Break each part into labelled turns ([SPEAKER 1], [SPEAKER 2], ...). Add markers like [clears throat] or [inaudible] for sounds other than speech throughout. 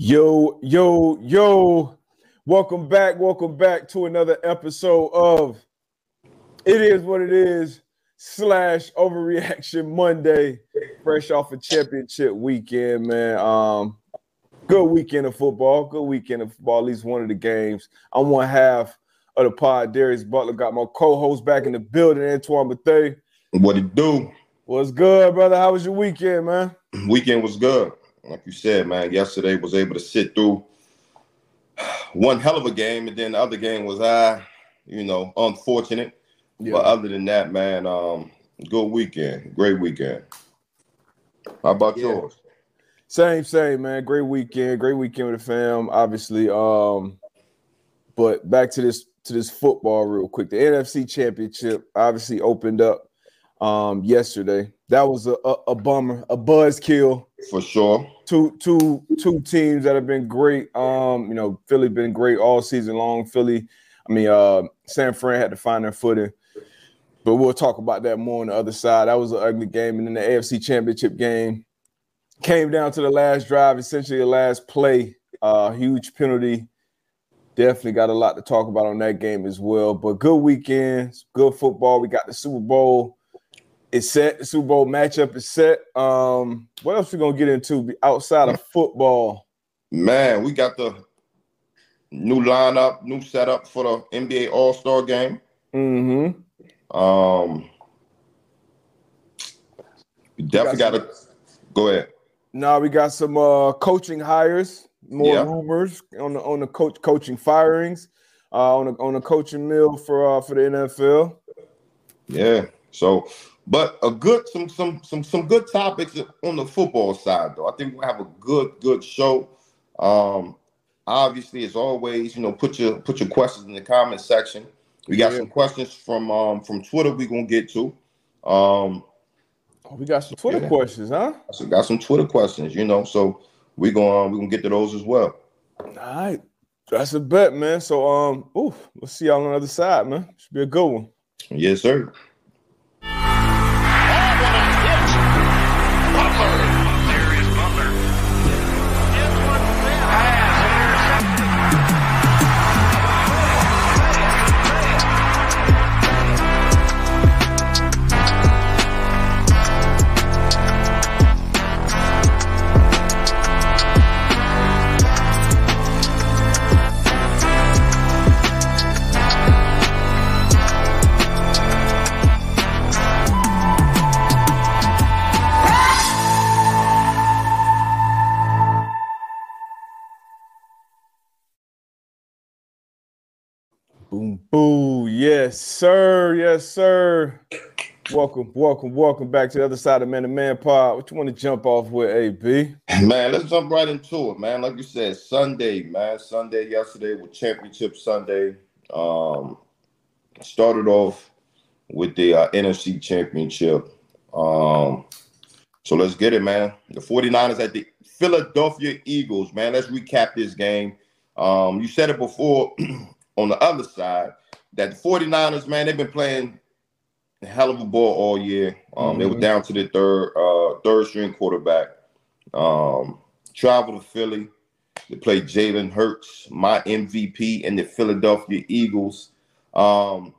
[SPEAKER 1] Yo, yo, yo. Welcome back. Welcome back to another episode of It Is What It Is slash Overreaction Monday. Fresh off a championship weekend, man. Um, good weekend of football. Good weekend of football. At least one of the games. I'm one half of the pod. Darius Butler got my co-host back in the building, Antoine Bethea.
[SPEAKER 2] What it do?
[SPEAKER 1] What's good, brother? How was your weekend, man?
[SPEAKER 2] Weekend was good. Like you said, man, yesterday was able to sit through one hell of a game, and then the other game was I, uh, you know, unfortunate. Yeah. But other than that, man, um, good weekend, great weekend. How about yeah. yours?
[SPEAKER 1] Same, same, man. Great weekend, great weekend with the fam, obviously. Um, but back to this to this football real quick. The NFC Championship obviously opened up um yesterday. That was a, a, a bummer, a buzz kill
[SPEAKER 2] for sure.
[SPEAKER 1] Two two two teams that have been great. Um, you know, Philly been great all season long. Philly, I mean, uh, San Fran had to find their footing, but we'll talk about that more on the other side. That was an ugly game, and then the AFC Championship game came down to the last drive, essentially the last play. Uh, huge penalty. Definitely got a lot to talk about on that game as well. But good weekend, good football. We got the Super Bowl is set. The Super Bowl matchup is set. Um, what else we gonna get into outside of football?
[SPEAKER 2] Man, we got the new lineup, new setup for the NBA All Star game.
[SPEAKER 1] Mm-hmm.
[SPEAKER 2] Um, definitely got to go ahead.
[SPEAKER 1] Now we got some uh, coaching hires, more yeah. rumors on the on the coach coaching firings, uh, on the on the coaching mill for uh, for the NFL.
[SPEAKER 2] Yeah. So but a good some some some some good topics on the football side though. I think we'll have a good good show. Um, obviously, as always, you know, put your put your questions in the comment section. We got yeah. some questions from um from Twitter we're gonna get to. Um
[SPEAKER 1] oh, we got some Twitter yeah. questions, huh?
[SPEAKER 2] So got some Twitter questions, you know. So we're gonna we're gonna get to those as well.
[SPEAKER 1] All right. That's a bet, man. So um, ooh, we'll see y'all on the other side, man. Should be a good one.
[SPEAKER 2] Yes, sir.
[SPEAKER 1] Yes, sir. Yes, sir. Welcome, welcome, welcome back to the other side of Man to Man Pod. What you want to jump off with, AB?
[SPEAKER 2] Man, let's jump right into it, man. Like you said, Sunday, man. Sunday yesterday was Championship Sunday. Um, started off with the uh, NFC Championship. Um, so let's get it, man. The 49ers at the Philadelphia Eagles, man. Let's recap this game. Um, you said it before [clears throat] on the other side that the 49ers, man, they've been playing a hell of a ball all year. Um, mm-hmm. They were mm-hmm. down to the third uh, third string quarterback. Um, traveled to Philly. They played Jalen Hurts, my MVP, and the Philadelphia Eagles. Um,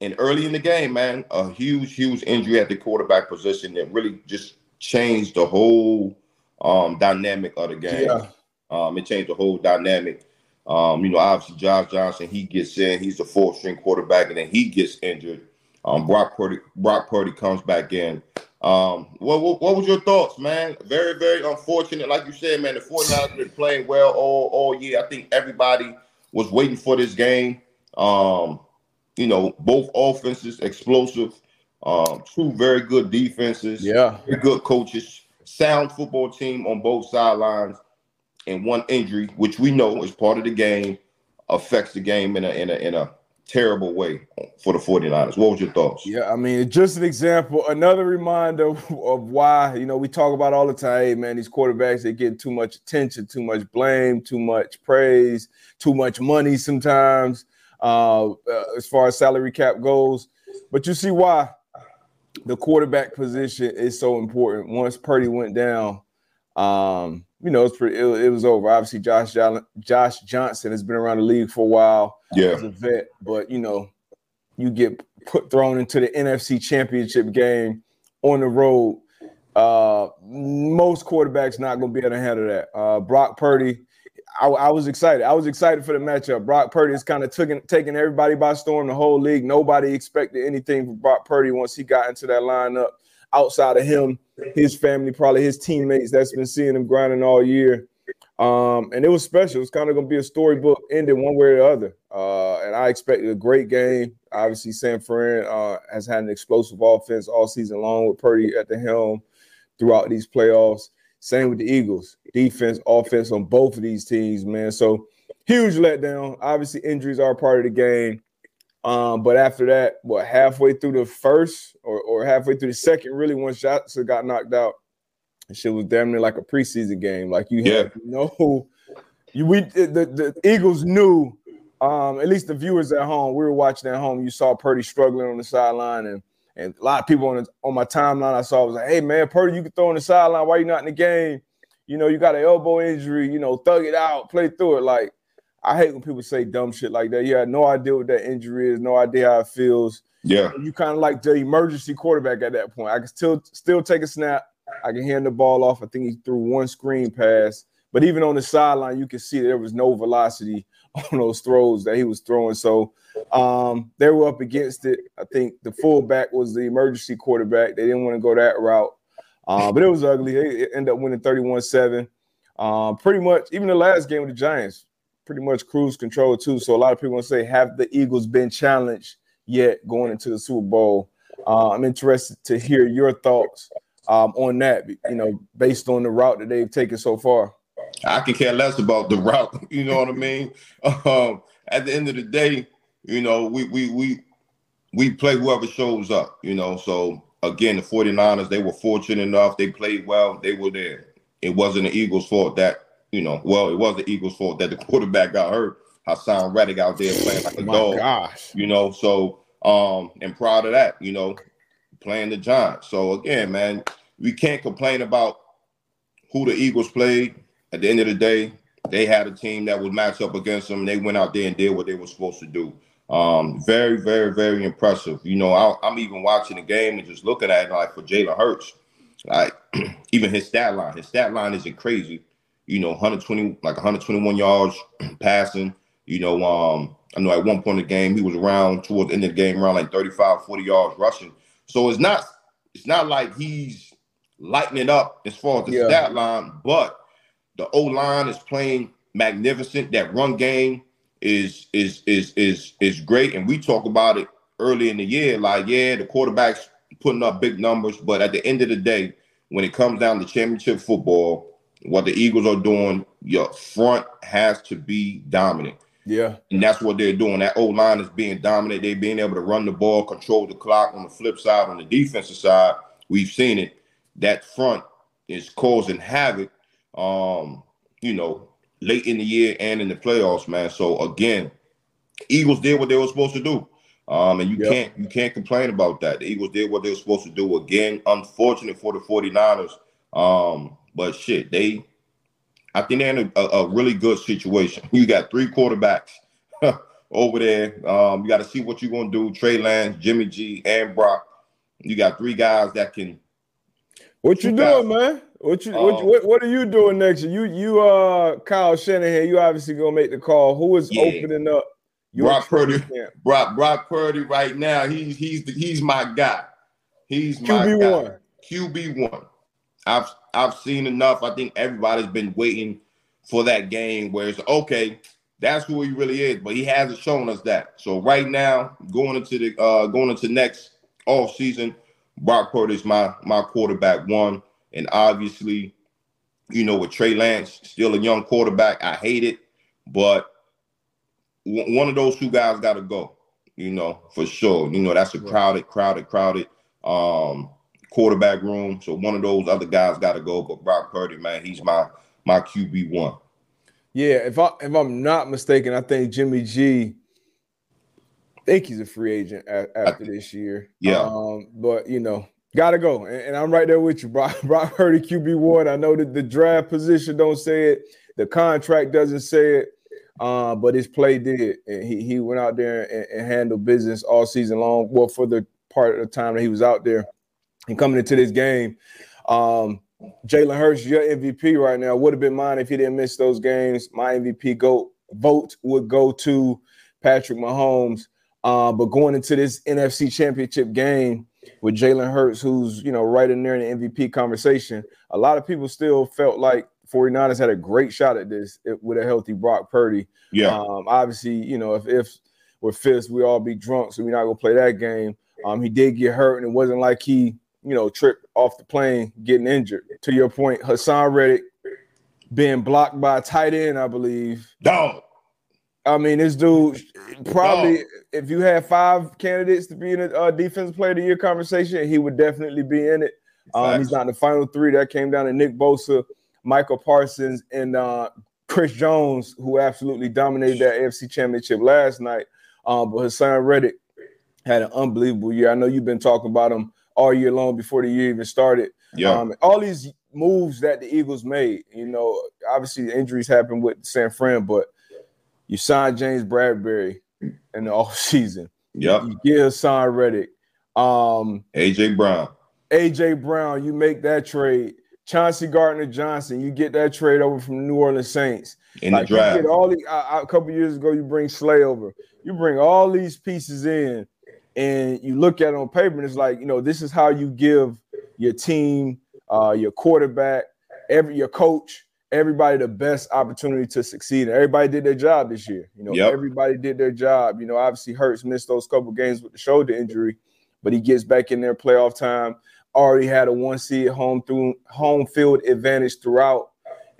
[SPEAKER 2] and early in the game, man, a huge, huge injury at the quarterback position that really just changed the whole um, dynamic of the game. Yeah. Um, it changed the whole dynamic. Um, you know, obviously Josh Johnson, he gets in, he's the fourth string quarterback, and then he gets injured. Um, Brock Purdy, Brock Purdy comes back in. Um, what, what, what was your thoughts, man? Very, very unfortunate. Like you said, man, the 49ers been playing well all, all year. I think everybody was waiting for this game. Um, you know, both offenses explosive, um, two very good defenses,
[SPEAKER 1] yeah,
[SPEAKER 2] very good coaches, sound football team on both sidelines and one injury, which we know is part of the game, affects the game in a in a in a terrible way for the 49ers. What was your thoughts?
[SPEAKER 1] Yeah, I mean, just an example, another reminder of, why, you know, we talk about all the time, hey, man, these quarterbacks, they get too much attention, too much blame, too much praise, too much money sometimes, uh, uh, as far as salary cap goes. But you see why the quarterback position is so important. Once Purdy went down, Um, you know, it's pretty. It, it, was over. Obviously, Josh Josh Johnson has been around the league for a while.
[SPEAKER 2] Yeah,
[SPEAKER 1] as a vet, but you know, you get put thrown into the NFC Championship game on the road. Uh, most quarterbacks not going to be able to handle that. Uh, Brock Purdy, I, I, was excited. I was excited for the matchup. Brock Purdy is kind of taking taking everybody by storm. The whole league, nobody expected anything from Brock Purdy once he got into that lineup. Outside of him, his family, probably his teammates that's been seeing him grinding all year. Um, and it was special. It's kind of going to be a storybook ending one way or the other. Uh, and I expected a great game. Obviously, San Fran uh, has had an explosive offense all season long with Purdy at the helm throughout these playoffs. Same with the Eagles, defense, offense on both of these teams, man. So huge letdown. Obviously, injuries are part of the game. Um, but after that, what halfway through the first or, or halfway through the second, really, once Johnson got knocked out, and shit was damn near like a preseason game. Like you yeah. had no, you we the, the Eagles knew. Um, at least the viewers at home, we were watching at home. You saw Purdy struggling on the sideline, and and a lot of people on the, on my timeline I saw was like, "Hey man, Purdy, you can throw on the sideline. Why you not in the game? You know, you got an elbow injury. You know, thug it out, play through it." Like I hate when people say dumb shit like that. You had no idea what that injury is, no idea how it feels.
[SPEAKER 2] Yeah,
[SPEAKER 1] you kind of like the emergency quarterback at that point. I can still still take a snap. I can hand the ball off. I think he threw one screen pass, but even on the sideline, you can see there was no velocity [laughs] on those throws that he was throwing. So um, they were up against it. I think the fullback was the emergency quarterback. They didn't want to go that route, uh, but it was ugly. They ended up winning 31 7. Um, pretty much, even the last game with the Giants, pretty much cruise control too. So a lot of people to say, have the Eagles been challenged yet going into the Super Bowl? Uh, I'm interested to hear your thoughts um, on that. You know, based on the route that they've taken so far.
[SPEAKER 2] I can care less about the [laughs] route. You know what I mean? [laughs] Um, at the end of the day, you know, we we we we play whoever shows up. You know, so again, the 49ers, they were fortunate enough. They played well. They were there. It wasn't the Eagles' fault that you know. Well, it was the Eagles' fault that the quarterback got hurt. Haason Reddick out there playing like a dog.
[SPEAKER 1] Gosh.
[SPEAKER 2] You know, so um, and proud of that. You know, playing the Giants. So again, man, we can't complain about who the Eagles played. At the end of the day, they had a team that would match up against them. They went out there and did what they were supposed to do. Um, very, very, very impressive. You know, I, am even watching the game and just looking at it like for Jalen Hurts, like [clears throat] even his stat line. His stat line isn't crazy. You know, 120, like 121 yards [clears throat] passing. You know, um, I know at one point in the game he was around towards the end of the game around like 35, 40 yards rushing. So it's not it's not like he's lighting it up as far as the yeah. stat line, but the O line is playing magnificent. That run game is is is is is great, and we talk about it early in the year. Like, yeah, the quarterback's putting up big numbers, but at the end of the day, when it comes down to championship football, what the Eagles are doing, your front has to be dominant.
[SPEAKER 1] Yeah.
[SPEAKER 2] And that's what they're doing. That old line is being dominant. They're being able to run the ball, control the clock. On the flip side, on the defensive side, we've seen it. That front is causing havoc. Um, you know, late in the year and in the playoffs, man. So again, Eagles did what they were supposed to do. Um, and you yep. can't you can't complain about that. The Eagles did what they were supposed to do. Again, unfortunate for the 49ers. Um, but shit, they I think they're in a, a, really good situation. You got three quarterbacks [laughs] over there. Um, you got to see what you're gonna do. Trey Lance, Jimmy G, and Brock. You got three guys that can.
[SPEAKER 1] What you doing, man? What you, um, what, what, what are you doing next year? You you uh Kyle Shanahan, you obviously gonna make the call. Who is yeah. opening up?
[SPEAKER 2] Brock Purdy. Camp? Brock Brock Purdy right now. He's he's the, he's my guy. He's my QB one. QB one. I've I've seen enough. I think everybody's been waiting for that game where it's okay. That's who he really is, but he hasn't shown us that. So right now, going into the uh going into next off season, Brock Purdy is my my quarterback one. And obviously, you know, with Trey Lance, still a young quarterback, I hate it, but w- one of those two guys got to go. You know, for sure. You know, that's a crowded, crowded, crowded um, quarterback room. So one of those other guys got to go. But Brock Purdy, man, he's my my QB one.
[SPEAKER 1] Yeah, if I if I'm not mistaken, I think Jimmy G. I think he's a free agent after this year.
[SPEAKER 2] Yeah.
[SPEAKER 1] Um, but you know, Gotta go, and, and, I'm right there with you, [laughs] Brock. Brock Purdy, QB one. I know that the draft position don't say it, the contract doesn't say it, uh, but his play did, and he he went out there and, and, handled business all season long. Well, for the part of the time that he was out there, and coming into this game, um, Jalen Hurts, your MVP right now, would have been mine if he didn't miss those games. My MVP go vote would go to Patrick Mahomes. Uh, but going into this NFC Championship game with Jalen Hurts, who's you know right in there in the MVP conversation, a lot of people still felt like 49ers had a great shot at this with a healthy Brock Purdy.
[SPEAKER 2] Yeah.
[SPEAKER 1] Um, obviously, you know, if if we're fifth, we all be drunk, so we're not gonna play that game. Um, he did get hurt, and it wasn't like he, you know, tripped off the plane getting injured. To your point, Haason Reddick being blocked by a tight end, I believe.
[SPEAKER 2] Dog.
[SPEAKER 1] I mean, this dude probably, Dog. if you had five candidates to be in a uh, defensive player of the year conversation, he would definitely be in it. Um, he's not in the final three. That came down to Nick Bosa, Micah Parsons, and uh, Chris Jones, who absolutely dominated that AFC Championship last night. Um, but Haason Reddick had an unbelievable year. I know you've been talking about him all year long before the year even started.
[SPEAKER 2] Yeah. Um,
[SPEAKER 1] all these moves that the Eagles made, you know, obviously the injuries happened with San Fran, but you signed James Bradberry in the [laughs] off season.
[SPEAKER 2] Yep.
[SPEAKER 1] You get Haason Reddick. Um,
[SPEAKER 2] AJ Brown.
[SPEAKER 1] AJ Brown, you make that trade. Chauncey Gardner Johnson, you get that trade over from the New Orleans Saints.
[SPEAKER 2] In like the draft.
[SPEAKER 1] all the, a couple years ago, you bring Slay over. You bring all these pieces in, and you look at it on paper, and it's like, you know, this is how you give your team, uh, your quarterback, every your coach, everybody the best opportunity to succeed. And everybody did their job this year. You know,
[SPEAKER 2] yep.
[SPEAKER 1] everybody did their job. You know, obviously Hurts missed those couple games with the shoulder injury, but he gets back in there playoff time. Already had a one seed home through home field advantage throughout.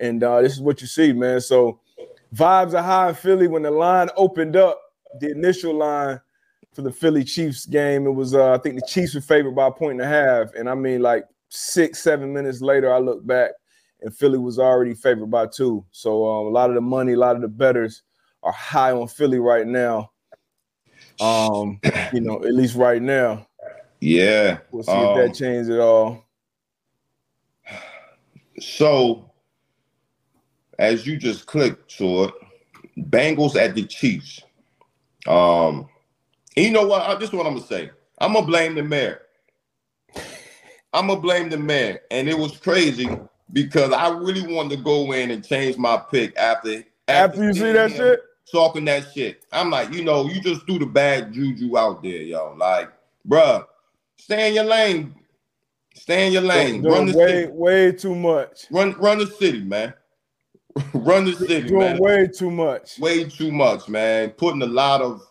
[SPEAKER 1] And uh, this is what you see, man. So vibes are high in Philly when the line opened up, the initial line for the Philly Chiefs game. It was uh, I think the Chiefs were favored by a point and a half. And I mean, like six, seven minutes later, I look back and Philly was already favored by two. So um, a lot of the money, a lot of the bettors are high on Philly right now. Um, you know, at least right now.
[SPEAKER 2] Yeah.
[SPEAKER 1] We'll see um, if that um, changes at all.
[SPEAKER 2] So, as you just clicked to it, Bengals at the Chiefs. Um, you know what? This is what I'm gonna say. I'm gonna blame the mayor. I'm gonna blame the mayor, and it was crazy because I really wanted to go in and change my pick after
[SPEAKER 1] after, after you see that shit.
[SPEAKER 2] Talking that shit. I'm like, you know, you just threw the bad juju out there, yo. Like, bruh, stay in your lane. Stay in your lane.
[SPEAKER 1] Doing run the way, city. way too much.
[SPEAKER 2] Run, run the city, man. [laughs] run the city,
[SPEAKER 1] doing
[SPEAKER 2] man.
[SPEAKER 1] way too much.
[SPEAKER 2] Way too much, man. Putting a lot of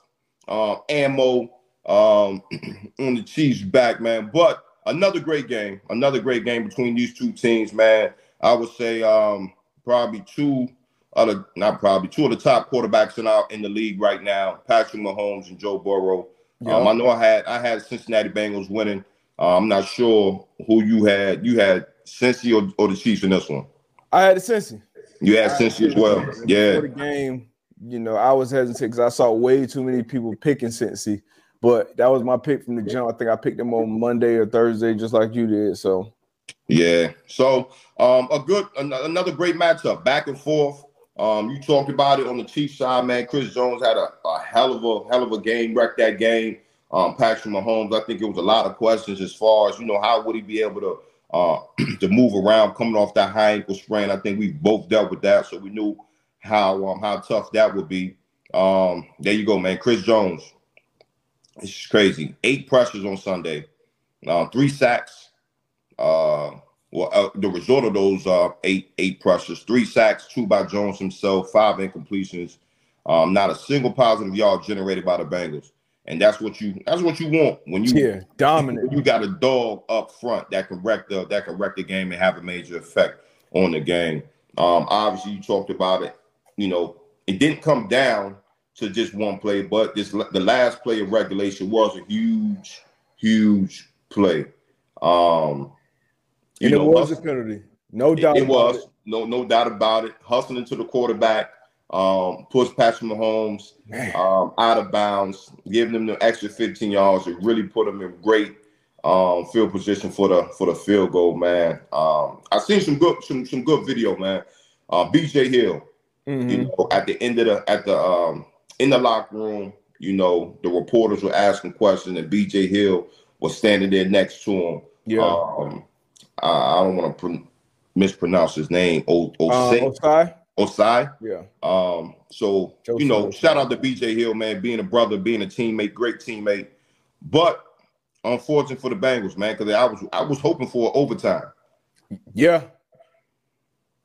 [SPEAKER 2] uh, ammo um, [clears throat] on the Chiefs' back, man. But another great game, another great game between these two teams, man. I would say um, probably two other, not probably two of the top quarterbacks in our in the league right now, Patrick Mahomes and Joe Burrow. Um, I know I had I had Cincinnati Bengals winning. Uh, I'm not sure who you had. You had Cincy or, or the Chiefs in this one.
[SPEAKER 1] I had the Cincy.
[SPEAKER 2] You had Cincy as well. Yeah.
[SPEAKER 1] the game, you know, I was hesitant because I saw way too many people picking Cincy. But that was my pick from the jump. I think I picked them on Monday or Thursday, just like you did. So
[SPEAKER 2] yeah. So um, a good another great matchup, back and forth. Um, you talked about it on the Chiefs side, man. Chris Jones had a, a hell of a hell of a game, wrecked that game. Um, Patrick Mahomes, I think it was a lot of questions as far as you know, how would he be able to uh, [clears throat] to move around coming off that high ankle sprain? I think we both dealt with that, so we knew how um, how tough that would be. Um, there you go, man. Chris Jones, it's crazy. Eight pressures on Sunday, uh, three sacks. Uh, well, uh, the result of those uh, eight eight pressures, three sacks, two by Jones himself, five incompletions. Um, not a single positive yard generated by the Bengals, and that's what you that's what you want when you
[SPEAKER 1] yeah dominant.
[SPEAKER 2] You got a dog up front that can wreck the that can wreck the game and have a major effect on the game. Um, obviously, you talked about it. You know, it didn't come down to just one play, but this the last play of regulation was a huge, huge play. Um,
[SPEAKER 1] you and know, it was a penalty, no doubt.
[SPEAKER 2] It, it was it. no no doubt about it. Hustling to the quarterback, um, push Patrick Mahomes um, out of bounds, giving them the extra 15 yards. It really put them in great um, field position for the for the field goal, man. Um, I seen some good some some good video, man. Uh, BJ Hill, mm-hmm. you know, at the end of the at the um in the locker room, you know, the reporters were asking questions, and BJ Hill was standing there next to him. Yeah. Um, I, I don't want to pr- mispronounce his name. O-
[SPEAKER 1] Ossai. Uh, Ossai.
[SPEAKER 2] Ossai.
[SPEAKER 1] Yeah.
[SPEAKER 2] Um. So Joseph you know, Ossai. shout out to BJ Hill, man, being a brother, being a teammate, great teammate. But unfortunate for the Bengals, man, because I was I was hoping for overtime.
[SPEAKER 1] Yeah.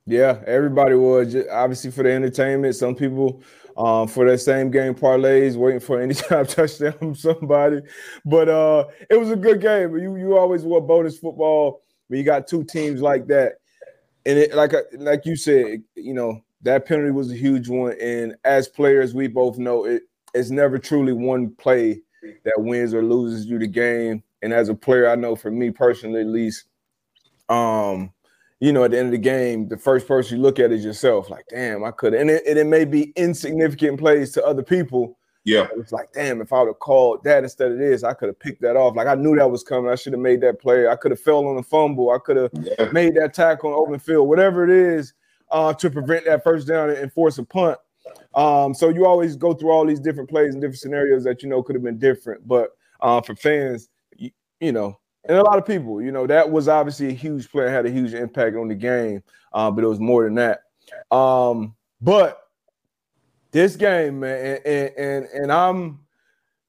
[SPEAKER 1] Yeah, everybody was obviously for the entertainment. Some people um, for that same game parlays, waiting for any [laughs] time touchdown from somebody. But uh, it was a good game. You you always want bonus football when you got two teams like that, and it like like you said, you know that penalty was a huge one. And as players, we both know it. It's never truly one play that wins or loses you the game. And as a player, I know for me personally, at least, um, you know, at the end of the game, the first person you look at is yourself. Like, damn, I could. And it, it may be insignificant plays to other people.
[SPEAKER 2] Yeah,
[SPEAKER 1] it's like, damn, if I would have called that instead of this, I could have picked that off. Like I knew that was coming. I should have made that play. I could have fell on the fumble. I could have yeah. made that tackle on open field. Whatever it is, uh, to prevent that first down and force a punt. Um, so you always go through all these different plays and different scenarios that you know could have been different. But uh, for fans, you, you, know, and a lot of people, you know, that was obviously a huge player, had a huge impact on the game. Uh, but it was more than that. Um, but this game, man, and, and and I'm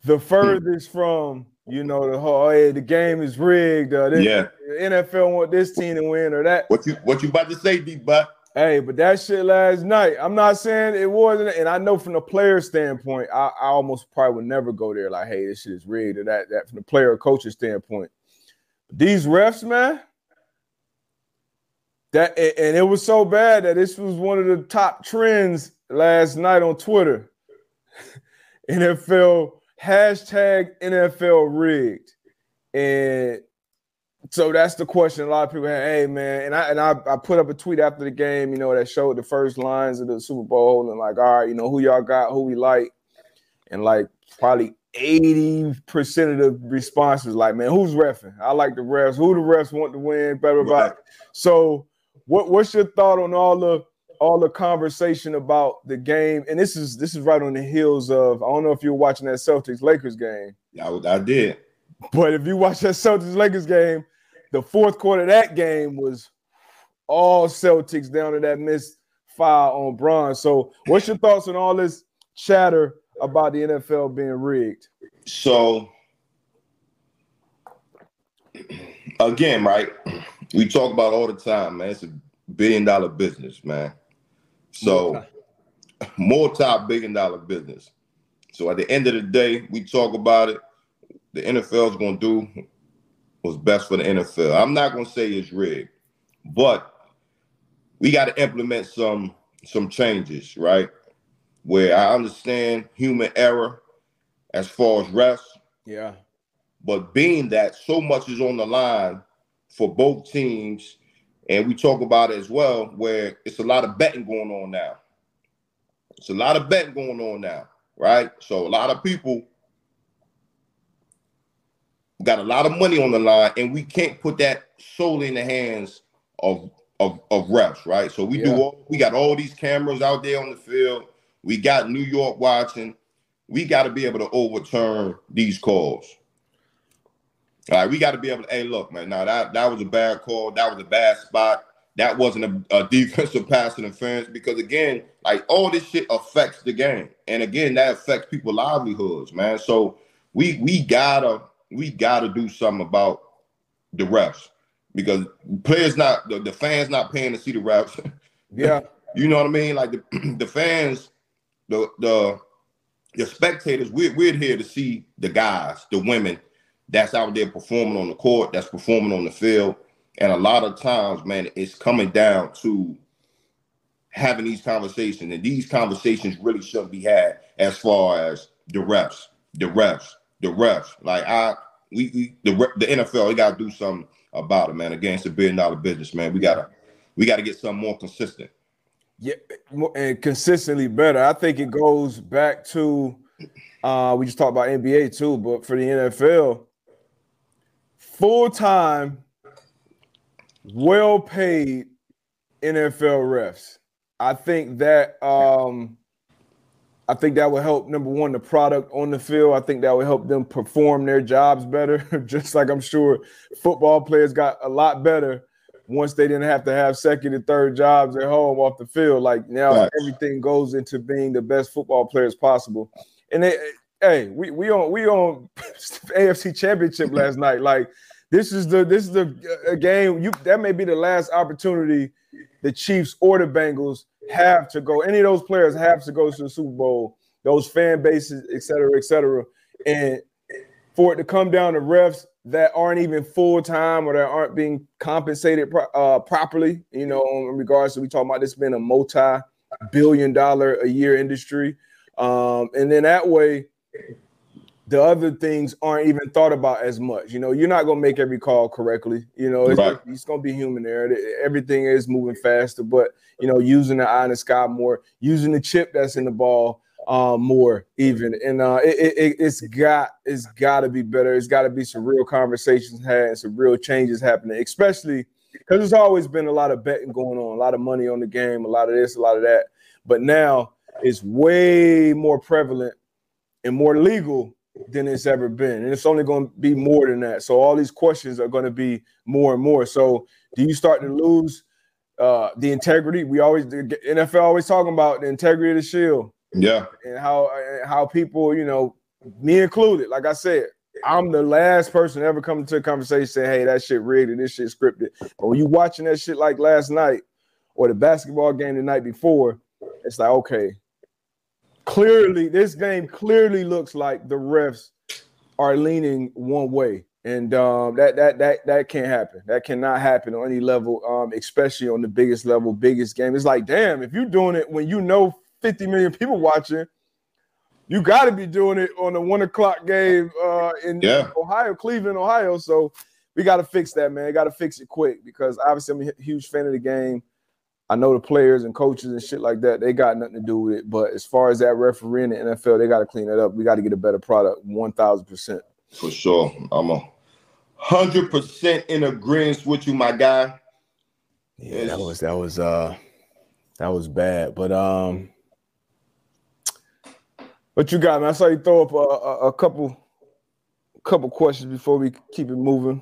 [SPEAKER 1] the furthest from you know the whole hey, the game is rigged. Uh, this,
[SPEAKER 2] yeah,
[SPEAKER 1] NFL want this team to win or that.
[SPEAKER 2] What you what you about to say, D? But
[SPEAKER 1] Hey, but that shit last night, I'm not saying it wasn't, and I know from the player standpoint, I, I almost probably would never go there like, hey, this shit is rigged, or that that from the player or coach's standpoint. These refs, man, that and it was so bad that this was one of the top trends last night on Twitter. [laughs] NFL hashtag NFL rigged. And so that's the question. A lot of people have, hey man, and I and I, I put up a tweet after the game, you know, that showed the first lines of the Super Bowl and like, all right, you know, who y'all got, who we like, and like probably 80% of the responses like, man, who's refing? I like the refs. Who the refs want to win? Better right. So what what's your thought on all the all the conversation about the game? And this is this is right on the heels of I don't know if you're watching that Celtics Lakers game.
[SPEAKER 2] Yeah, I, I did.
[SPEAKER 1] But if you watch that Celtics Lakers game, the fourth quarter of that game was all Celtics down to that missed foul on Bron. So, what's your thoughts on all this chatter about the NFL being rigged?
[SPEAKER 2] So, again, right? We talk about all the time, man. It's a billion dollar business, man. So, multi billion dollar business. So, at the end of the day, we talk about it. The NFL is going to do what's best for the NFL. I'm not going to say it's rigged, but we got to implement some some changes, right? Where I understand human error as far as refs.
[SPEAKER 1] Yeah.
[SPEAKER 2] But being that so much is on the line for both teams, and we talk about it as well, where it's a lot of betting going on now. It's a lot of betting going on now, right? So a lot of people got a lot of money on the line, and we can't put that solely in the hands of of, of refs, right? So we yeah. do all, we got all these cameras out there on the field. We got New York watching. We got to be able to overturn these calls. All right, we got to be able to. Hey, look, man. Now that that was a bad call. That was a bad spot. That wasn't a, a defensive pass interference because again, like all this shit affects the game, and again, that affects people's livelihoods, man. So we we gotta we got to do something about the refs because players not the, the fans not paying to see the refs. [laughs]
[SPEAKER 1] Yeah,
[SPEAKER 2] you know what I mean. Like the [clears throat] the fans, the the the spectators, we're we're here to see the guys, the women that's out there performing on the court, that's performing on the field, and a lot of times, man, it's coming down to having these conversations, and these conversations really shouldn't be had as far as the refs, the refs, the refs. Like I, we, we the the NFL, we got to do something about it, man. Again, it's a billion dollar business, man. We gotta we gotta get something more consistent.
[SPEAKER 1] Yeah, and consistently better. I think it goes back to uh we just talked about NBA too, but for the NFL, full time, well paid NFL refs. I think that um, I think that will help number one the product on the field. I think that will help them perform their jobs better. [laughs] Just like I'm sure football players got a lot better once they didn't have to have second and third jobs at home off the field. Like now, right. everything goes into being the best football players possible. And they, hey, we we on we on [laughs] AFC Championship last [laughs] night. Like this is the this is the a game you that may be the last opportunity the Chiefs or the Bengals have to go. Any of those players have to go to the Super Bowl. Those fan bases, et cetera, et cetera, and for it to come down to refs that aren't even full time or that aren't being compensated uh, properly. You know, in regards to we talking about this being a multi billion dollar a year industry, um, and then that way the other things aren't even thought about as much. You know, you're not gonna make every call correctly. You know, it's, right. it's gonna be human error. Everything is moving faster, but you know, using the eye in the sky more, using the chip that's in the ball um, more even, and uh, it, it, has got it's got to be better. It's got to be some real conversations had, some real changes happening, especially because there's always been a lot of betting going on, a lot of money on the game, a lot of this, a lot of that, but now it's way more prevalent and more legal than it's ever been. And it's only going to be more than that. So all these questions are going to be more and more. So do you start to lose uh, the integrity? We always the NFL always talking about the integrity of the shield.
[SPEAKER 2] Yeah.
[SPEAKER 1] And how how people, you know, me included, like I said, I'm the last person ever come to a conversation saying, hey, that shit rigged and this shit scripted. But when you watching that shit like last night or the basketball game the night before, it's like, okay, clearly this game clearly looks like the refs are leaning one way and um, that that that that can't happen that cannot happen on any level um, especially on the biggest level biggest game it's like damn if you're doing it when you know 50 million people watching you got to be doing it on the one o'clock game uh, in yeah. ohio cleveland ohio so we got to fix that man got to fix it quick because obviously i'm a huge fan of the game I know the players and coaches and shit like that, they got nothing to do with it. But as far as that referee in the NFL, they got to clean it up. We got to get a better product, 1000%.
[SPEAKER 2] For sure. I'm a 100% in agreement with you, my guy.
[SPEAKER 1] Yeah, it's... that was, that was, uh, that was bad. But, um, what you got, man? I saw you throw up a, a, a couple, couple questions before we keep it moving.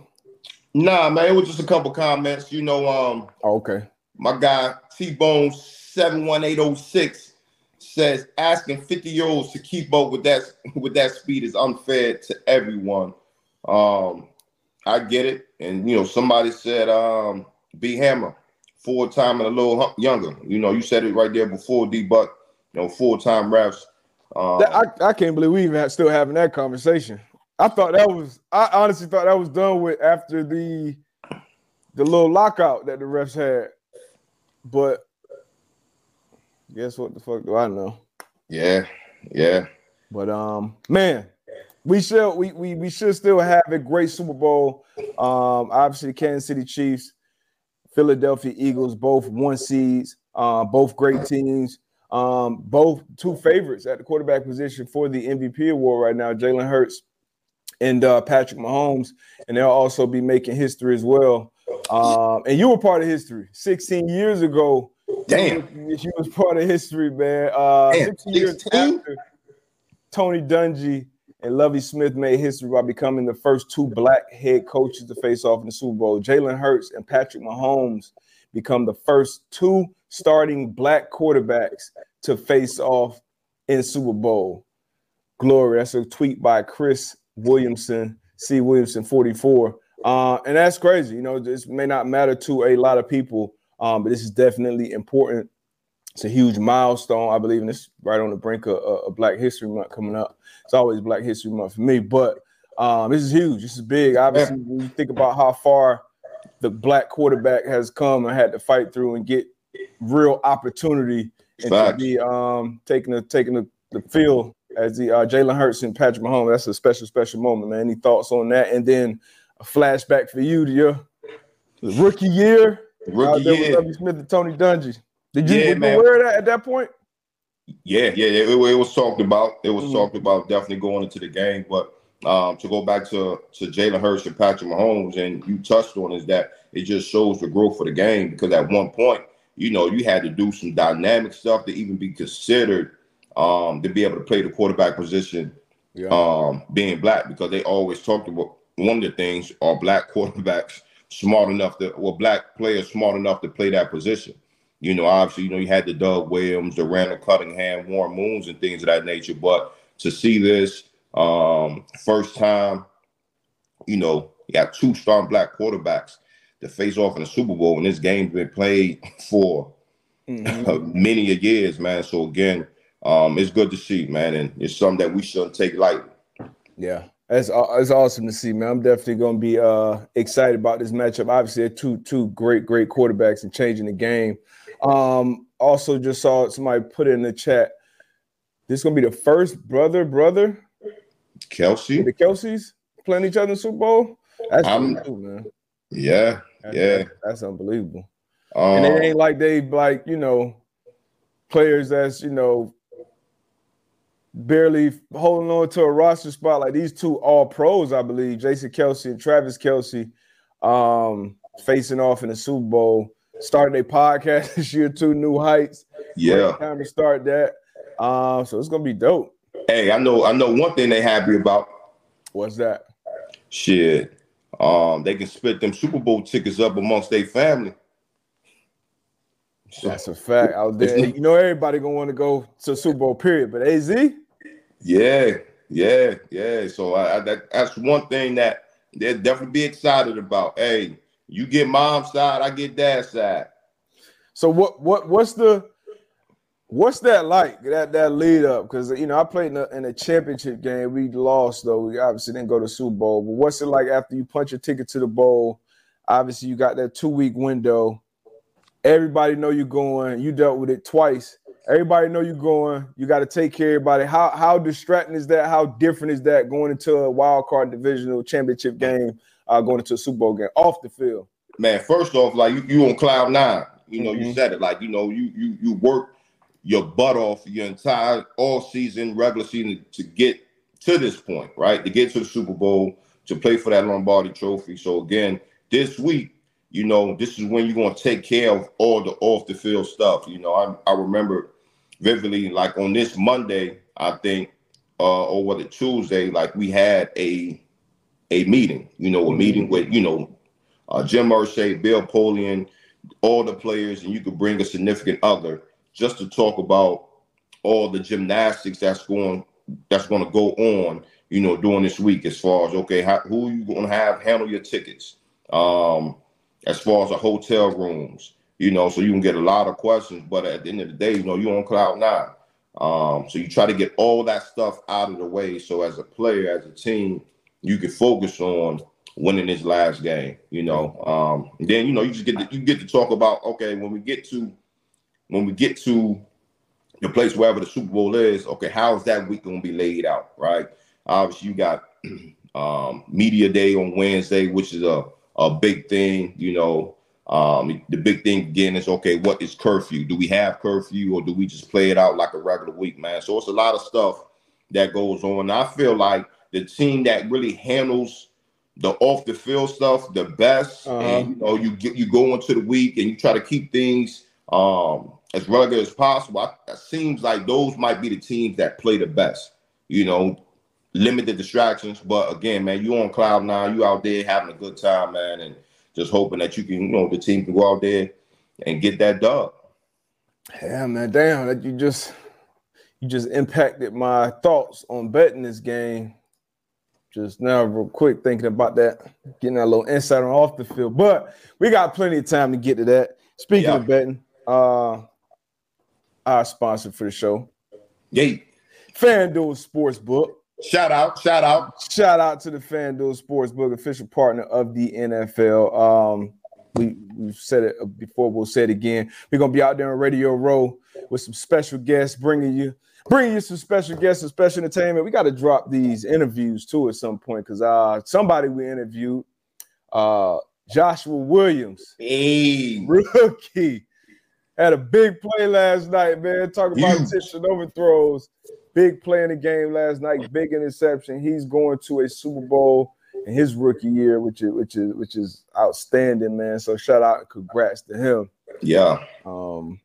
[SPEAKER 2] Nah, man, it was just a couple comments. You know, um,
[SPEAKER 1] oh, okay
[SPEAKER 2] my guy T Bone 71806 says asking 50 year olds to keep up with that with that speed is unfair to everyone. Um, I get it, and you know somebody said um, B Hammer full time and a little younger. You know, you said it right there before D Buck. You know, full time refs.
[SPEAKER 1] Um, I, I can't believe we even still having that conversation. I thought that was I honestly thought that was done with after the the little lockout that the refs had. But guess what the fuck do I know?
[SPEAKER 2] Yeah, yeah.
[SPEAKER 1] But um, man, we should we we, we should still have a great Super Bowl. Um, obviously, Kansas City Chiefs, Philadelphia Eagles, both one seeds, uh, both great teams. Um, both two favorites at the quarterback position for the MVP award right now, Jalen Hurts and uh, Patrick Mahomes, and they'll also be making history as well. Um, and you were part of history 16 years ago.
[SPEAKER 2] Damn.
[SPEAKER 1] You, was part of history, man. Uh, Damn, 16 years after Tony Dungy and Lovie Smith made history by becoming the first two black head coaches to face off in the Super Bowl. Jalen Hurts and Patrick Mahomes become the first two starting black quarterbacks to face off in Super Bowl. Glory. That's a tweet by Chris Williamson, C. Williamson 44. Uh, and that's crazy. You know, this may not matter to a lot of people, um, but this is definitely important. It's a huge milestone, I believe, and it's right on the brink of, of Black History Month coming up. It's always Black History Month for me, but um, this is huge. This is big. Obviously, when you think about how far the black quarterback has come and had to fight through and get real opportunity and to be um, taking the taking the, the field as the uh, Jalen Hurts and Patrick Mahomes. That's a special, special moment, man. Any thoughts on that? And then a flashback for you to your rookie year.
[SPEAKER 2] Rookie year.
[SPEAKER 1] With W. Smith and Tony Dungy. Did you, yeah, aware of that at that point?
[SPEAKER 2] Yeah, yeah, yeah. It, it was talked about. It was mm talked about definitely going into the game. But um, to go back to to Jalen Hurts and Patrick Mahomes, and you touched on is that it just shows the growth of the game because at one point, you know, you had to do some dynamic stuff to even be considered um, to be able to play the quarterback position, yeah. um, being black because they always talked about one of the things are black [laughs] quarterbacks smart enough to, or black players smart enough to play that position. You know, obviously, you know, you had the Doug Williams, the Randall Cunningham, Warren Moons, and things of that nature. But to see this um, first time, you know, you got two strong black quarterbacks to face off in the Super Bowl, and this game's been played for mm-hmm. [laughs] many years, man. So again, um, it's good to see, man, and it's something that we shouldn't take lightly.
[SPEAKER 1] Yeah, it's, it's awesome to see, man. I'm definitely going to be uh, excited about this matchup. Obviously, they're two two great great quarterbacks and changing the game. Um, also, just saw somebody put it in the chat. This is going to be the first brother brother
[SPEAKER 2] Kelce
[SPEAKER 1] The Kelces playing each other in the Super Bowl. That's unbelievable, man.
[SPEAKER 2] Yeah,
[SPEAKER 1] that's,
[SPEAKER 2] yeah,
[SPEAKER 1] that's unbelievable. Um, and it ain't like they like you know players that's you know barely holding on to a roster spot like these two all pros, I believe, Jason Kelce and Travis Kelce, um, facing off in the Super Bowl. Starting a podcast [laughs] this year, two new heights.
[SPEAKER 2] Yeah,
[SPEAKER 1] time to start that. Um, so it's gonna be dope.
[SPEAKER 2] Hey, I know, I know one thing they happy about.
[SPEAKER 1] What's that?
[SPEAKER 2] Shit, um, they can split them Super Bowl tickets up amongst their family.
[SPEAKER 1] So, That's a fact out there. You know, everybody gonna want to go to Super Bowl period, but AZ.
[SPEAKER 2] Yeah, yeah, yeah. So I, I, that, that's one thing that they'll definitely be excited about. Hey, you get mom's side, I get dad's side.
[SPEAKER 1] So what what what's the what's that like that that lead up? Because you know I played in a, in a, championship game. We lost though. We obviously didn't go to Super Bowl. But what's it like after you punch a ticket to the bowl? Obviously you got that two week window. Everybody know you're going. You dealt with it twice. Everybody know you're going. You got to take care of everybody. How how distracting is that? How different is that going into a wild card divisional championship game? Uh, going into a Super Bowl game off the field.
[SPEAKER 2] Man, first off, like you, you on cloud nine. You know, mm-hmm. you said it. Like you know, you you you work your butt off your entire all season, regular season to get to this point, right? To get to the Super Bowl, to play for that Lombardi Trophy. So again, this week you know, this is when you're going to take care of all the off the field stuff. You know, I, I remember vividly, like on this Monday, I think, uh, or was it Tuesday, like we had a a meeting, you know, a meeting with, you know, uh, Jim Irsay, Bill Polian, all the players, and you could bring a significant other just to talk about all the gymnastics that's going that's going to go on, you know, during this week as far as okay, how, who you going to have handle your tickets, um, as far as the hotel rooms, you know, so you can get a lot of questions. But at the end of the day, you know, you're on cloud nine. Um, so you try to get all that stuff out of the way. So as a player, as a team, you can focus on winning this last game. You know, um, then you know you just get to, you get to talk about okay when we get to when we get to the place wherever the Super Bowl is. Okay, how's that week going to be laid out? Right. Obviously, you got [clears throat] um, media day on Wednesday, which is a a big thing. You know, um, the big thing again is okay, what is curfew? Do we have curfew or do we just play it out like a regular week, man? So it's a lot of stuff that goes on. I feel like the team that really handles the off the field stuff the best, uh-huh. and you know, you get you go into the week and you try to keep things um as rugged as possible. I, it seems like those might be the teams that play the best. You know, limited distractions. But again, man, you on cloud nine, you out there having a good time, man, and just hoping that you can, you know, the team can go out there and get that dub.
[SPEAKER 1] Yeah, man, damn, that you just you just impacted my thoughts on betting this game. Just now, real quick, thinking about that, getting that little insight on off the field. But we got plenty of time to get to that. Speaking yeah. of betting, uh our sponsor for the show.
[SPEAKER 2] Yay.
[SPEAKER 1] FanDuel Sportsbook.
[SPEAKER 2] Shout out, shout out,
[SPEAKER 1] shout out to the FanDuel Sportsbook, official partner of the NFL. Um, we we've said it before, we'll say it again. We're gonna be out there on Radio Row with some special guests, bringing you bringing you some special guests and special entertainment. We got to drop these interviews too at some point because uh somebody we interviewed, uh Joshua Williams,
[SPEAKER 2] hey.
[SPEAKER 1] rookie, had a big play last night, man. Talking about tension overthrows big play in the game last night, big interception. He's going to a Super Bowl in his rookie year, which is which is which is outstanding, man. So shout out and congrats to him.
[SPEAKER 2] Yeah.
[SPEAKER 1] Um,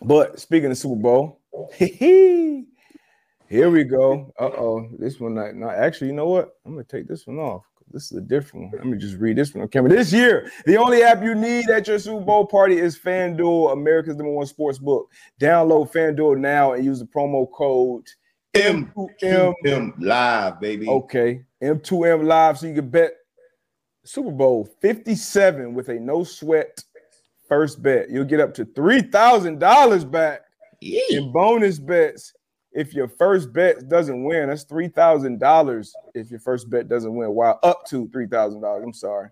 [SPEAKER 1] but speaking of Super Bowl, [laughs] here we go. Uh oh, this one not, not actually. You know what? I'm gonna take this one off. This is a different one. Let me just read this one on camera. This year, the only app you need at your Super Bowl party is FanDuel, America's number one sports book. Download FanDuel now and use the promo code
[SPEAKER 2] M2M Live, baby.
[SPEAKER 1] Okay, M2M Live, so you can bet Super Bowl 57 with a no sweat first bet. You'll get up to $3,000 back yeah. in bonus bets if your first bet doesn't win. That's $3,000 if your first bet doesn't win, while up to $3,000. I'm sorry.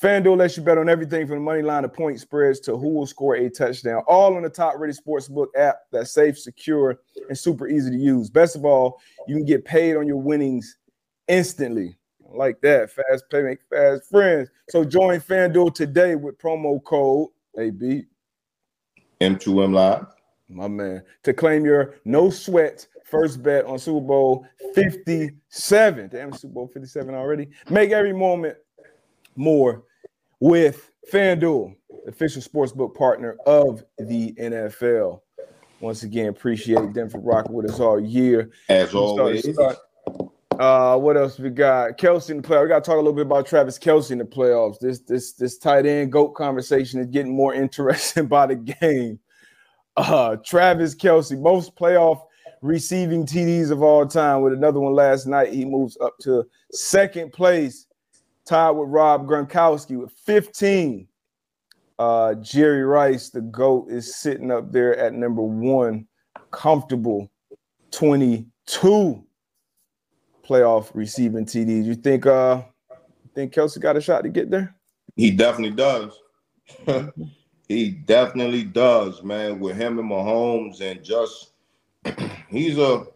[SPEAKER 1] FanDuel lets you bet on everything from the money line to point spreads to who will score a touchdown, all on the top rated sportsbook app that's safe, secure, and super easy to use. Best of all, you can get paid on your winnings instantly. Like that, fast payment, fast friends. So join FanDuel today with promo code AB
[SPEAKER 2] M2M Live.
[SPEAKER 1] My man. To claim your no sweat first bet on Super Bowl 57. Damn, Super Bowl 57 already. Make every moment more with FanDuel, official sportsbook partner of the NFL. Once again, appreciate them for rocking with us all year.
[SPEAKER 2] As always. Start,
[SPEAKER 1] uh, what else we got? Kelce in the playoffs. We got to talk a little bit about Travis Kelce in the playoffs. This this this tight end goat conversation is getting more [laughs] interesting by the game. Uh, Travis Kelce, most playoff receiving TDs of all time, with another one last night. He moves up to second place, tied with Rob Gronkowski with 15. Uh, Jerry Rice, the GOAT, is sitting up there at number one, comfortable 22 playoff receiving TDs. You think uh think Kelsey got a shot to get there?
[SPEAKER 2] He definitely does. [laughs] he definitely does, man. With him and Mahomes and just [clears throat] he's a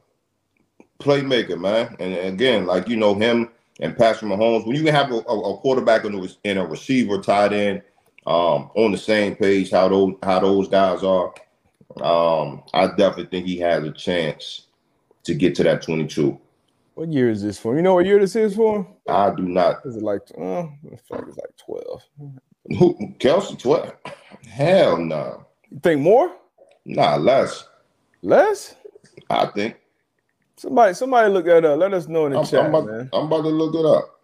[SPEAKER 2] playmaker, man. And again, like you know him and Patrick Mahomes, when you have a, a quarterback and a, receiver tied in um, on the same page, how those how those guys are, um, I definitely think he has a chance to get to that 22.
[SPEAKER 1] What year is this for? You know what year this is for?
[SPEAKER 2] I do not.
[SPEAKER 1] Is it like? Uh, I feel like it's like twelve.
[SPEAKER 2] Who? Kelce twelve? Hell no.
[SPEAKER 1] You think more?
[SPEAKER 2] Nah, less.
[SPEAKER 1] Less?
[SPEAKER 2] I think.
[SPEAKER 1] Somebody, somebody, look that up. Let us know in the
[SPEAKER 2] I'm,
[SPEAKER 1] chat,
[SPEAKER 2] I'm about,
[SPEAKER 1] man.
[SPEAKER 2] I'm about to look it up.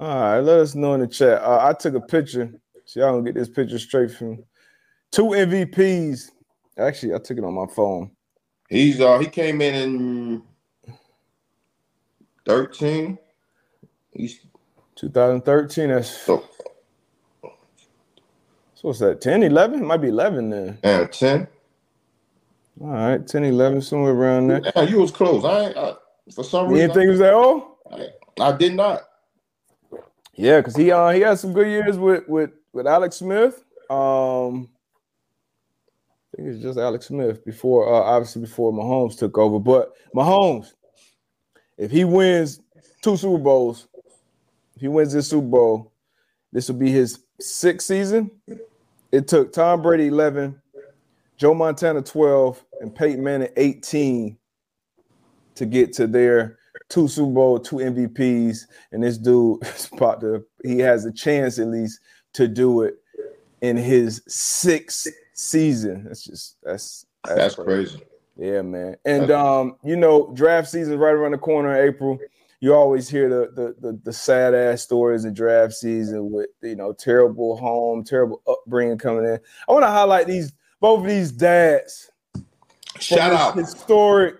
[SPEAKER 1] All right, let us know in the chat. Uh, I took a picture. So y'all gonna get this picture straight from two MVPs. Actually, I took it on my phone.
[SPEAKER 2] He's uh he came in in 13. He's
[SPEAKER 1] 2013. That's so what's that? 10, 11? It might be 11 then.
[SPEAKER 2] And 10.
[SPEAKER 1] All right, 10, 11, somewhere around there.
[SPEAKER 2] Yeah, you was close. I, I for some
[SPEAKER 1] you
[SPEAKER 2] reason.
[SPEAKER 1] didn't think it was that old?
[SPEAKER 2] I, I did not.
[SPEAKER 1] Yeah, because he uh he had some good years with with with Alex Smith. Um I think it's just Alex Smith before uh obviously before Mahomes took over. But Mahomes, if he wins two Super Bowls, if he wins this Super Bowl, this will be his sixth season. It took Tom Brady 11, Joe Montana 12, and Peyton Manning 18 to get to their two Super Bowl, two MVPs. And this dude [laughs] is about to, he has a chance at least to do it in his sixth season. That's just, that's,
[SPEAKER 2] that's, that's crazy. crazy.
[SPEAKER 1] Yeah, man. And um, you know, draft season right around the corner in April. You always hear the the the, the sad ass stories in draft season with you know terrible home, terrible upbringing coming in. I want to highlight these both of these dads.
[SPEAKER 2] Shout out
[SPEAKER 1] historic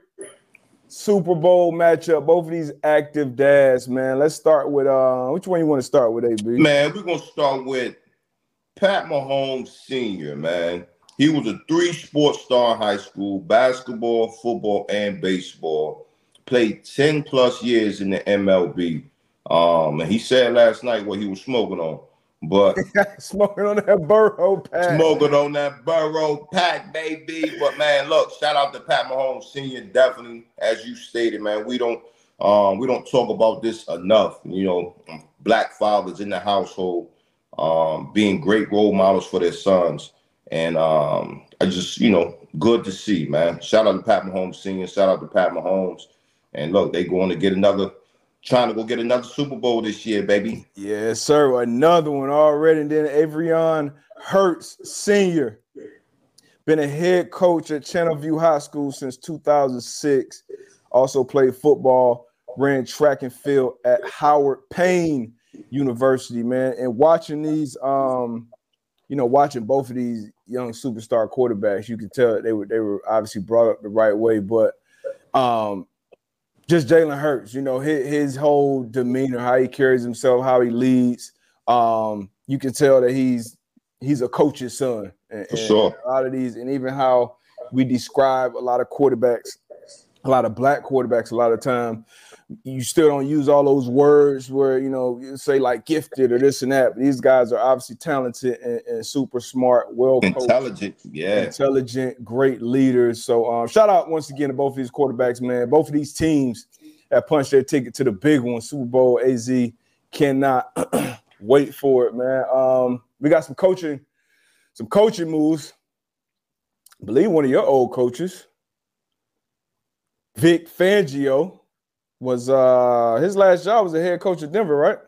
[SPEAKER 1] Super Bowl matchup. Both of these active dads, man. Let's start with uh, which one you want to start with, AB?
[SPEAKER 2] Man, we're gonna start with Pat Mahomes Senior, man. He was a three-sport star in high school basketball, football, and baseball. Played 10 plus years in the MLB. Um, and he said last night what he was smoking on. But [laughs]
[SPEAKER 1] smoking on that Burrow pack.
[SPEAKER 2] Smoking on that Burrow pack, baby. But man, look, shout out to Pat Mahomes Sr. Definitely, as you stated, man, we don't um, we don't talk about this enough. You know, black fathers in the household um, being great role models for their sons And um, I just, you know, good to see, man. Shout out to Pat Mahomes Senior. Shout out to Pat Mahomes. And look, they going to get another, trying to go get another Super Bowl this year, baby.
[SPEAKER 1] Yes, sir. Another one already. And then Avery Hurts Senior. Been a head coach at Channelview High School since 2006. Also played football, ran track and field at Howard Payne University, man. And watching these, um, you know, watching both of these young superstar quarterbacks, you can tell they were they were obviously brought up the right way, but um, just Jalen Hurts, you know, his, his whole demeanor, how he carries himself, how he leads, um, you can tell that he's he's a coach's son.
[SPEAKER 2] And, For sure.
[SPEAKER 1] a lot of these, and even how we describe a lot of quarterbacks, a lot of black quarterbacks, a lot of time, you still don't use all those words where you know you say like gifted or this and that. But these guys are obviously talented and, and super smart, well
[SPEAKER 2] intelligent, yeah,
[SPEAKER 1] intelligent, great leaders. So um, shout out once again to both of these quarterbacks, man. Both of these teams that punched their ticket to the big one, Super Bowl. Az cannot [clears throat] wait for it, man. Um, we got some coaching, some coaching moves. I believe one of your old coaches, Vic Fangio, was uh his last job was a head coach of Denver, right?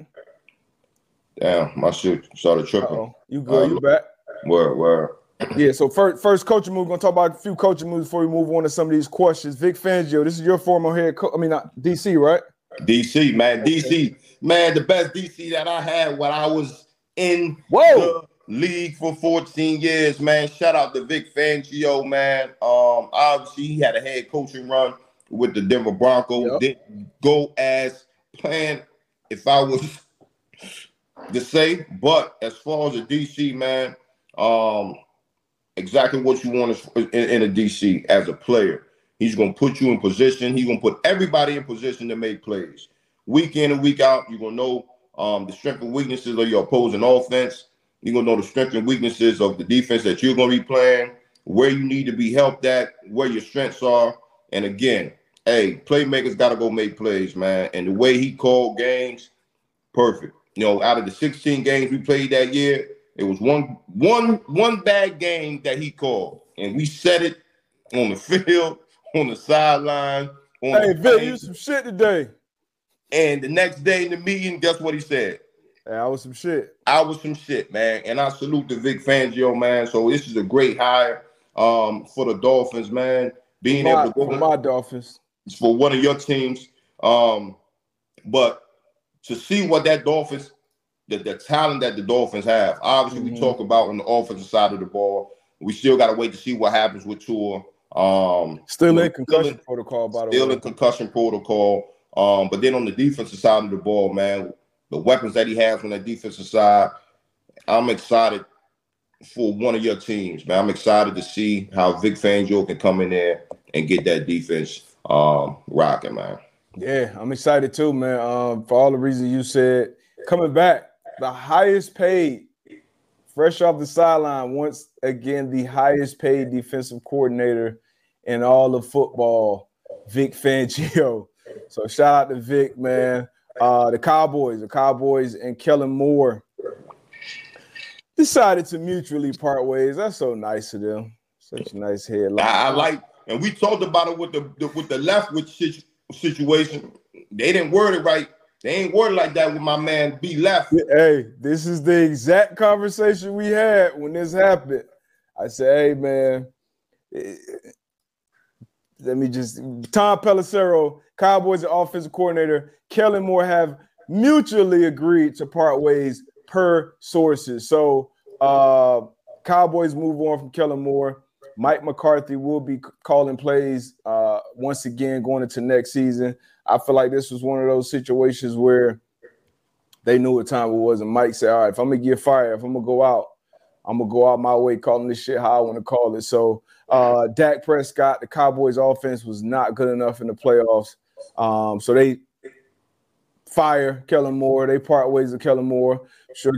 [SPEAKER 2] Damn, my shit started tripping. Uh-oh.
[SPEAKER 1] You good? you back?
[SPEAKER 2] Where, where?
[SPEAKER 1] Yeah, so first, first coaching move. We're gonna talk about a few coaching moves before we move on to some of these questions. Vic Fangio, this is your former head coach. I mean, not DC, right?
[SPEAKER 2] DC, man, DC, man, the best DC that I had when I was in
[SPEAKER 1] Whoa.
[SPEAKER 2] the league for 14 years, man. Shout out to Vic Fangio, man. Um, obviously he had a head coaching run with the Denver Broncos. Yep. Didn't go as planned, if I was to say. But as far as the DC, man, um, exactly what you want in, in a DC as a player. He's gonna put you in position. He's gonna put everybody in position to make plays. Week in and week out, you're gonna know um, the strength and weaknesses of your opposing offense. You're gonna know the strength and weaknesses of the defense that you're gonna be playing, where you need to be helped at, where your strengths are. And again, hey, playmakers gotta go make plays, man. And the way he called games, perfect. You know, out of the 16 games we played that year, it was one one one bad game that he called, and we set it on the [laughs] field, on the sideline.
[SPEAKER 1] hey, Bill, you some shit today.
[SPEAKER 2] And the next day in the meeting, guess what he said?
[SPEAKER 1] Hey, I was some shit.
[SPEAKER 2] I was some shit, man. And I salute the Vic Fangio, man. So this is a great hire um, for the Dolphins, man. Being
[SPEAKER 1] my,
[SPEAKER 2] able to go
[SPEAKER 1] my Dolphins
[SPEAKER 2] for one of your teams. Um, but to see what that Dolphins, the, the talent that the Dolphins have, obviously mm-hmm. we talk about on the offensive side of the ball. We still got to wait to see what happens with Tua. Um,
[SPEAKER 1] still in concussion still protocol, by the
[SPEAKER 2] way. Still in concussion protocol. Um, but then on the defensive side of the ball, man, the weapons that he has on the defensive side, I'm excited for one of your teams, man. I'm excited to see how Vic Fangio can come in there and get that defense um, rocking, man.
[SPEAKER 1] Yeah, I'm excited too, man. Um, for all the reasons you said, coming back, the highest paid, fresh off the sideline, once again, the highest paid defensive coordinator in all of football, Vic Fangio. [laughs] So shout out to Vic, man. Uh, the Cowboys, the Cowboys and Kellen Moore decided to mutually part ways. That's so nice of them. Such a nice headline.
[SPEAKER 2] I, I like, and we talked about it with the, the with the Leftwich situation. They didn't word it right. They ain't worded like that with my man B left.
[SPEAKER 1] Hey, this is the exact conversation we had when this happened. I said, hey man, let me just Tom Pelissero, Cowboys offensive coordinator, Kellen Moore have mutually agreed to part ways per sources. So uh Cowboys move on from Kellen Moore. Mike McCarthy will be calling plays uh, once again going into next season. I feel like this was one of those situations where they knew what time it was, and Mike said, "All right, if I'm gonna get fired, if I'm gonna go out, I'm gonna go out my way calling this shit how I want to call it." So uh, Dak Prescott, the Cowboys offense was not good enough in the playoffs. Um, so they fire Kellen Moore. They part ways with Kellen Moore. Sure,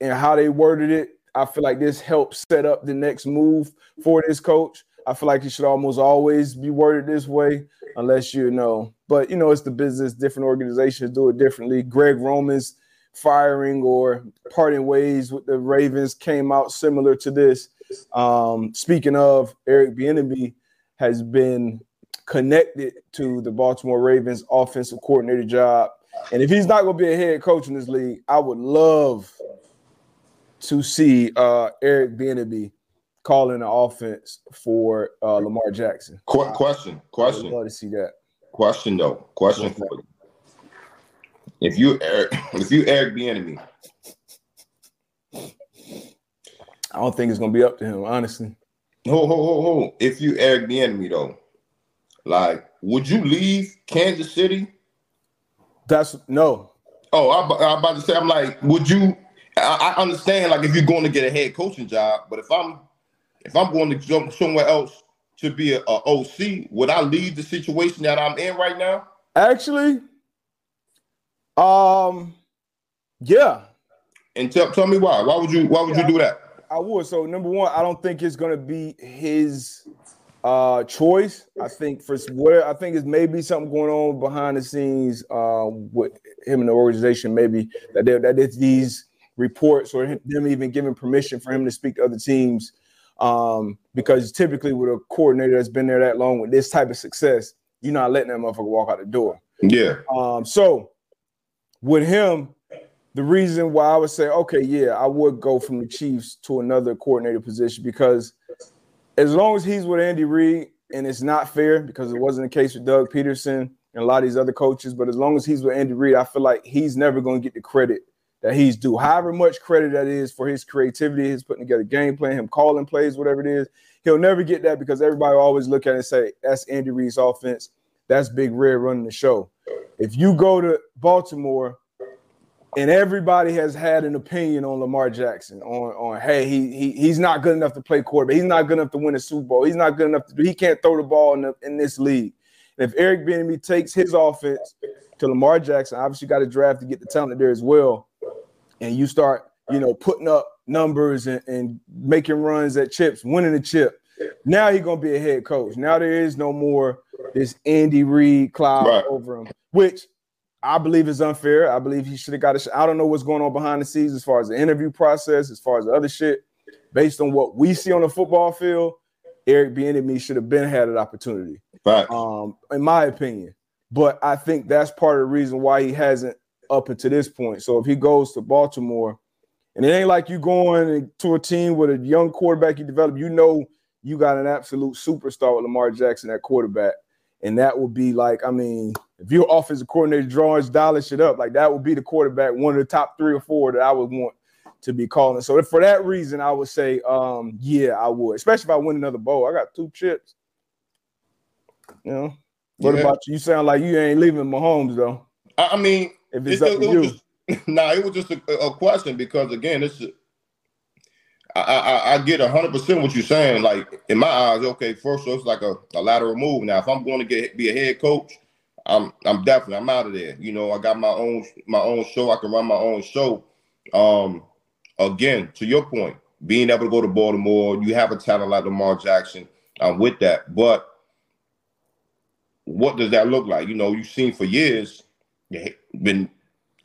[SPEAKER 1] and how they worded it, I feel like this helps set up the next move for this coach. I feel like it should almost always be worded this way, unless you know. But you know, it's the business. Different organizations do it differently. Greg Roman's firing or parting ways with the Ravens came out similar to this. Um, speaking of, Eric Bieniemy has been connected to the Baltimore Ravens offensive coordinator job. And if he's not going to be a head coach in this league, I would love to see uh, Eric Bieniemy calling the offense for uh, Lamar Jackson.
[SPEAKER 2] Qu- question, question.
[SPEAKER 1] I'd love to see that.
[SPEAKER 2] Question though. Question for you. If you Eric, if you Eric Bieniemy,
[SPEAKER 1] I don't think it's going to be up to him, honestly.
[SPEAKER 2] ho ho ho ho. If you Eric Bieniemy though, like, would you leave Kansas City?
[SPEAKER 1] That's no.
[SPEAKER 2] Oh, I'm, I'm about to say, I'm like, would you? I, I understand, like, if you're going to get a head coaching job, but if I'm if I'm going to jump somewhere else to be a, a OC, would I leave the situation that I'm in right now?
[SPEAKER 1] Actually, um, yeah,
[SPEAKER 2] And tell, tell me why. Why would you Why would you do that?
[SPEAKER 1] I would. So number one, I don't think it's gonna be his uh choice. I think for where I think it's maybe something going on behind the scenes uh with him and the organization, maybe that there that it's these reports or them even giving permission for him to speak to other teams. Um, because typically with a coordinator that's been there that long with this type of success, you're not letting that motherfucker walk out the door.
[SPEAKER 2] Yeah.
[SPEAKER 1] Um, so with him, the reason why I would say, okay, yeah, I would go from the Chiefs to another coordinator position because as long as he's with Andy Reid, and it's not fair because it wasn't the case with Doug Pederson and a lot of these other coaches, but as long as he's with Andy Reid, I feel like he's never going to get the credit that he's due. However much credit that is for his creativity, his putting together game plan, him calling plays, whatever it is, he'll never get that because everybody always look at it and say, that's Andy Reid's offense. That's Big Red running the show. If you go to Baltimore and everybody has had an opinion on Lamar Jackson on, on hey, he, he he's not good enough to play quarterback. He's not good enough to win a Super Bowl. He's not good enough to do, he can't throw the ball in, the, in this league. And if Eric Bieniemy takes his offense to Lamar Jackson, obviously got a draft to get the talent there as well. And you start, you know, putting up numbers and, and making runs at chips, winning the chip. Now he's gonna be a head coach. Now there is no more this Andy Reid cloud
[SPEAKER 2] Right.
[SPEAKER 1] over him, which I believe is unfair. I believe he should have got a shot. I don't know what's going on behind the scenes as far as the interview process, as far as the other shit. Based on what we see on the football field, Eric Bieniemy should have been had an opportunity
[SPEAKER 2] Fact.
[SPEAKER 1] um, in my opinion. But I think that's part of the reason why he hasn't up until this point. So if he goes to Baltimore, and it ain't like you going to a team with a young quarterback you develop, you know you got an absolute superstar with Lamar Jackson at quarterback. And that would be like, I mean, if your offensive coordinator drawing dollar shit up, like that would be the quarterback, one of the top three or four that I would want to be calling. So for that reason, I would say, um, yeah, I would, especially if I win another bowl. I got two chips. You know, what
[SPEAKER 2] Yeah.
[SPEAKER 1] about you? You sound like you ain't leaving Mahomes though.
[SPEAKER 2] I mean,
[SPEAKER 1] If
[SPEAKER 2] it,
[SPEAKER 1] it's up
[SPEAKER 2] it
[SPEAKER 1] to
[SPEAKER 2] was
[SPEAKER 1] you,
[SPEAKER 2] just [laughs] nah, it was just a, a question because again, it's I, I, I get hundred percent what you're saying. Like in my eyes, okay, first so it's like a, a lateral move. Now, if I'm going to get be a head coach, I'm I'm definitely I'm out of there. You know, I got my own my own show. I can run my own show. Um, again, to your point, being able to go to Baltimore, you have a talent like Lamar Jackson. I'm with that, but what does that look like? You know, you've seen for years, been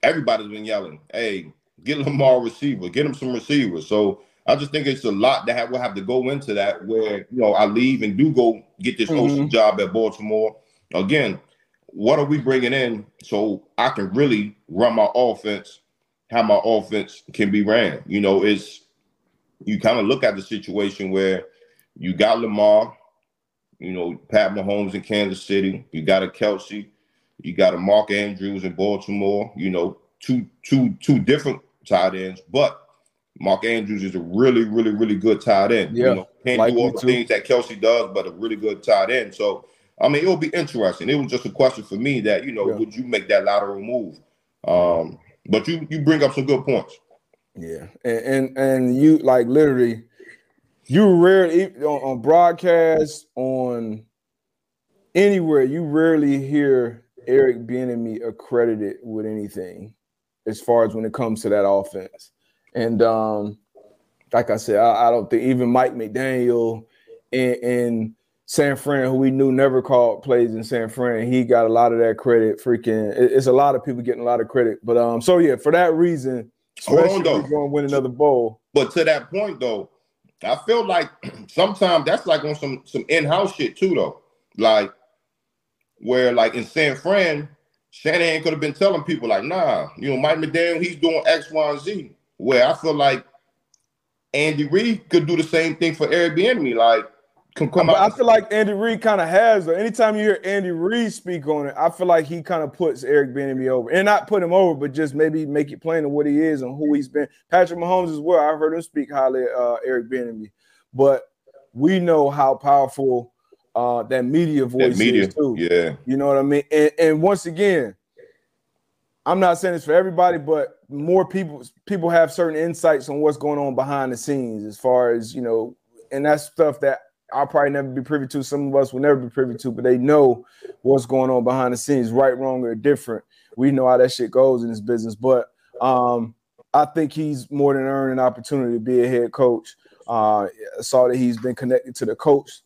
[SPEAKER 2] everybody's been yelling, "Hey, get Lamar a receiver, get him some receivers." So I just think it's a lot that will have to go into that. Where you know I leave and do go get this
[SPEAKER 1] Mhm.
[SPEAKER 2] job at Baltimore. Again, what are we bringing in so I can really run my offense? How my offense can be ran? You know, it's you kind of look at the situation where you got Lamar, you know, Pat Mahomes in Kansas City, you got a Kelce, you got a Mark Andrews in Baltimore, you know, two two two different tight ends, but Mark Andrews is a really, really, really good tight end.
[SPEAKER 1] Yeah,
[SPEAKER 2] you know, can't
[SPEAKER 1] like
[SPEAKER 2] do all the
[SPEAKER 1] too.
[SPEAKER 2] things that Kelce does, but a really good tight end. So I mean, it'll be interesting. It was just a question for me that you know,
[SPEAKER 1] Yeah.
[SPEAKER 2] would you make that lateral move? Um, but you you bring up some good points.
[SPEAKER 1] Yeah, and and, and you like literally, you rarely on, on broadcast on anywhere you rarely hear Eric Bieniemy accredited with anything as far as when it comes to that offense. And um, like I said, I, I don't think even Mike McDaniel in, in San Fran, who we knew never called plays in San Fran, he got a lot of that credit. Freaking, it- it's a lot of people getting a lot of credit. But um, so yeah, for that reason,
[SPEAKER 2] Hold on, though.
[SPEAKER 1] we're going to win another bowl.
[SPEAKER 2] But to that point, though, I feel like [clears throat] sometimes that's like on some some in-house shit too, though. Like where like in San Fran, Shanahan could have been telling people like, nah, you know, Mike McDaniel, he's doing X, Y, and Z. Where I feel like Andy Reid could do the same thing for Eric Bieniemy. Like
[SPEAKER 1] can come out. I feel like Andy Reid kind of has. Though. Anytime you hear Andy Reid speak on it, I feel like he kind of puts Eric Bieniemy over, and not put him over, but just maybe make it plain of what he is and who he's been. Patrick Mahomes as well. I've heard him speak highly uh, Eric Bieniemy, but we know how powerful uh, that media voice that media, too.
[SPEAKER 2] Yeah,
[SPEAKER 1] you know what I mean. And, and once again, I'm not saying this for everybody, but more people people have certain insights on what's going on behind the scenes, as far as you know, and that's stuff that I'll probably never be privy to. Some of us will never be privy to, but they know what's going on behind the scenes, right, wrong, or different. We know how that shit goes in this business. But um, I think he's more than earned an opportunity to be a head coach. Uh, I saw that he's been connected to the coach,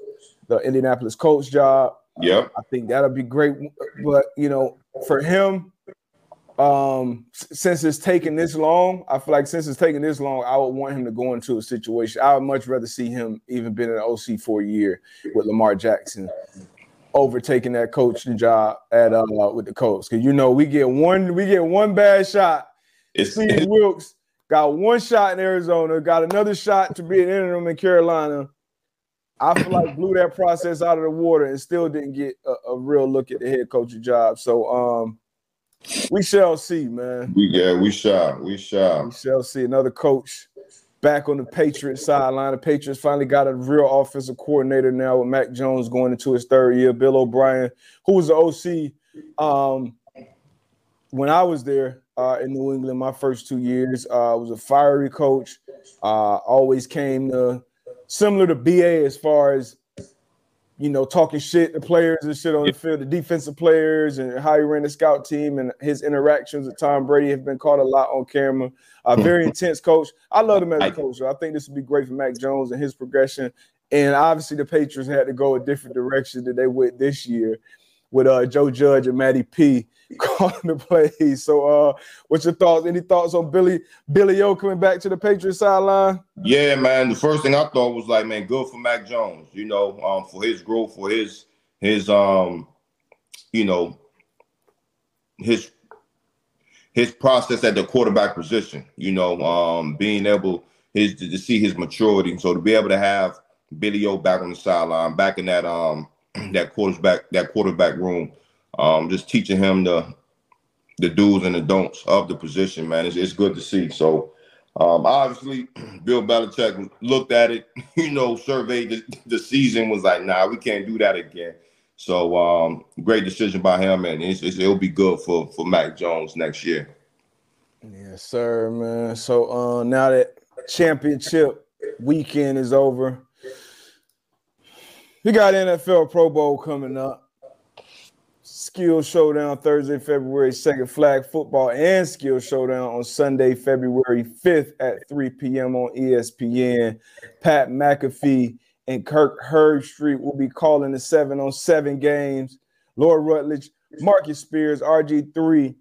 [SPEAKER 1] the Indianapolis coach job.
[SPEAKER 2] Yep.
[SPEAKER 1] I think that'll be great. But you know, for him, um, since it's taken this long, I feel like since it's taken this long, I would want him to go into a situation. I would much rather see him even been an OC for a year with Lamar Jackson, overtaking that coaching job at uh with the Colts. Because you know we get one we get one bad shot. It's Steve Wilks got one shot in Arizona, got another shot to be an interim in Carolina. I feel like blew that process out of the water and still didn't get a, a real look at the head coaching job. So um we shall see, man.
[SPEAKER 2] We yeah, we shall. We shall.
[SPEAKER 1] We shall see another coach back on the Patriots sideline. The Patriots finally got a real offensive coordinator now with Mac Jones going into his third year. Bill O'Brien, who was the OC um, when I was there uh, in New England, my first two years, uh, was a fiery coach. Uh, always came to similar to BA as far as you know, talking shit to players and shit on the field, the defensive players and how he ran the scout team and his interactions with Tom Brady have been caught a lot on camera. A hmm. very intense coach. I love him as a coach. I think this would be great for Mac Jones and his progression. And obviously, the Patriots had to go a different direction than they went this year with uh, Joe Judge and Matty P [laughs] calling the plays. So, uh, what's your thoughts? Any thoughts on Billy Billy O coming back to the Patriots sideline?
[SPEAKER 2] Yeah, man. The first thing I thought was like, man, good for Mac Jones. You know, um, for his growth, for his his um, you know, his his process at the quarterback position. You know, um, being able his to, to see his maturity. So to be able to have Billy O back on the sideline, back in that um [clears throat] that quarterback that quarterback room um, just teaching him the the do's and the don'ts of the position, man. It's, it's good to see. So um, obviously, [clears throat] Bill Belichick looked at it, [laughs] you know, surveyed the, the, season, was like, nah, we can't do that again. So um, great decision by him, and it's, it's, it'll be good for for Mac Jones next year.
[SPEAKER 1] Yes, sir, man. So uh, now that championship weekend is over, we got NFL Pro Bowl coming up. Skill Showdown Thursday, February 2nd, flag football and Skill Showdown on Sunday, February 5th at 3 p.m. on ESPN. Pat McAfee and Kirk Herbstreit will be calling the seven on seven games. Laura Rutledge, Marcus Spears, RG3,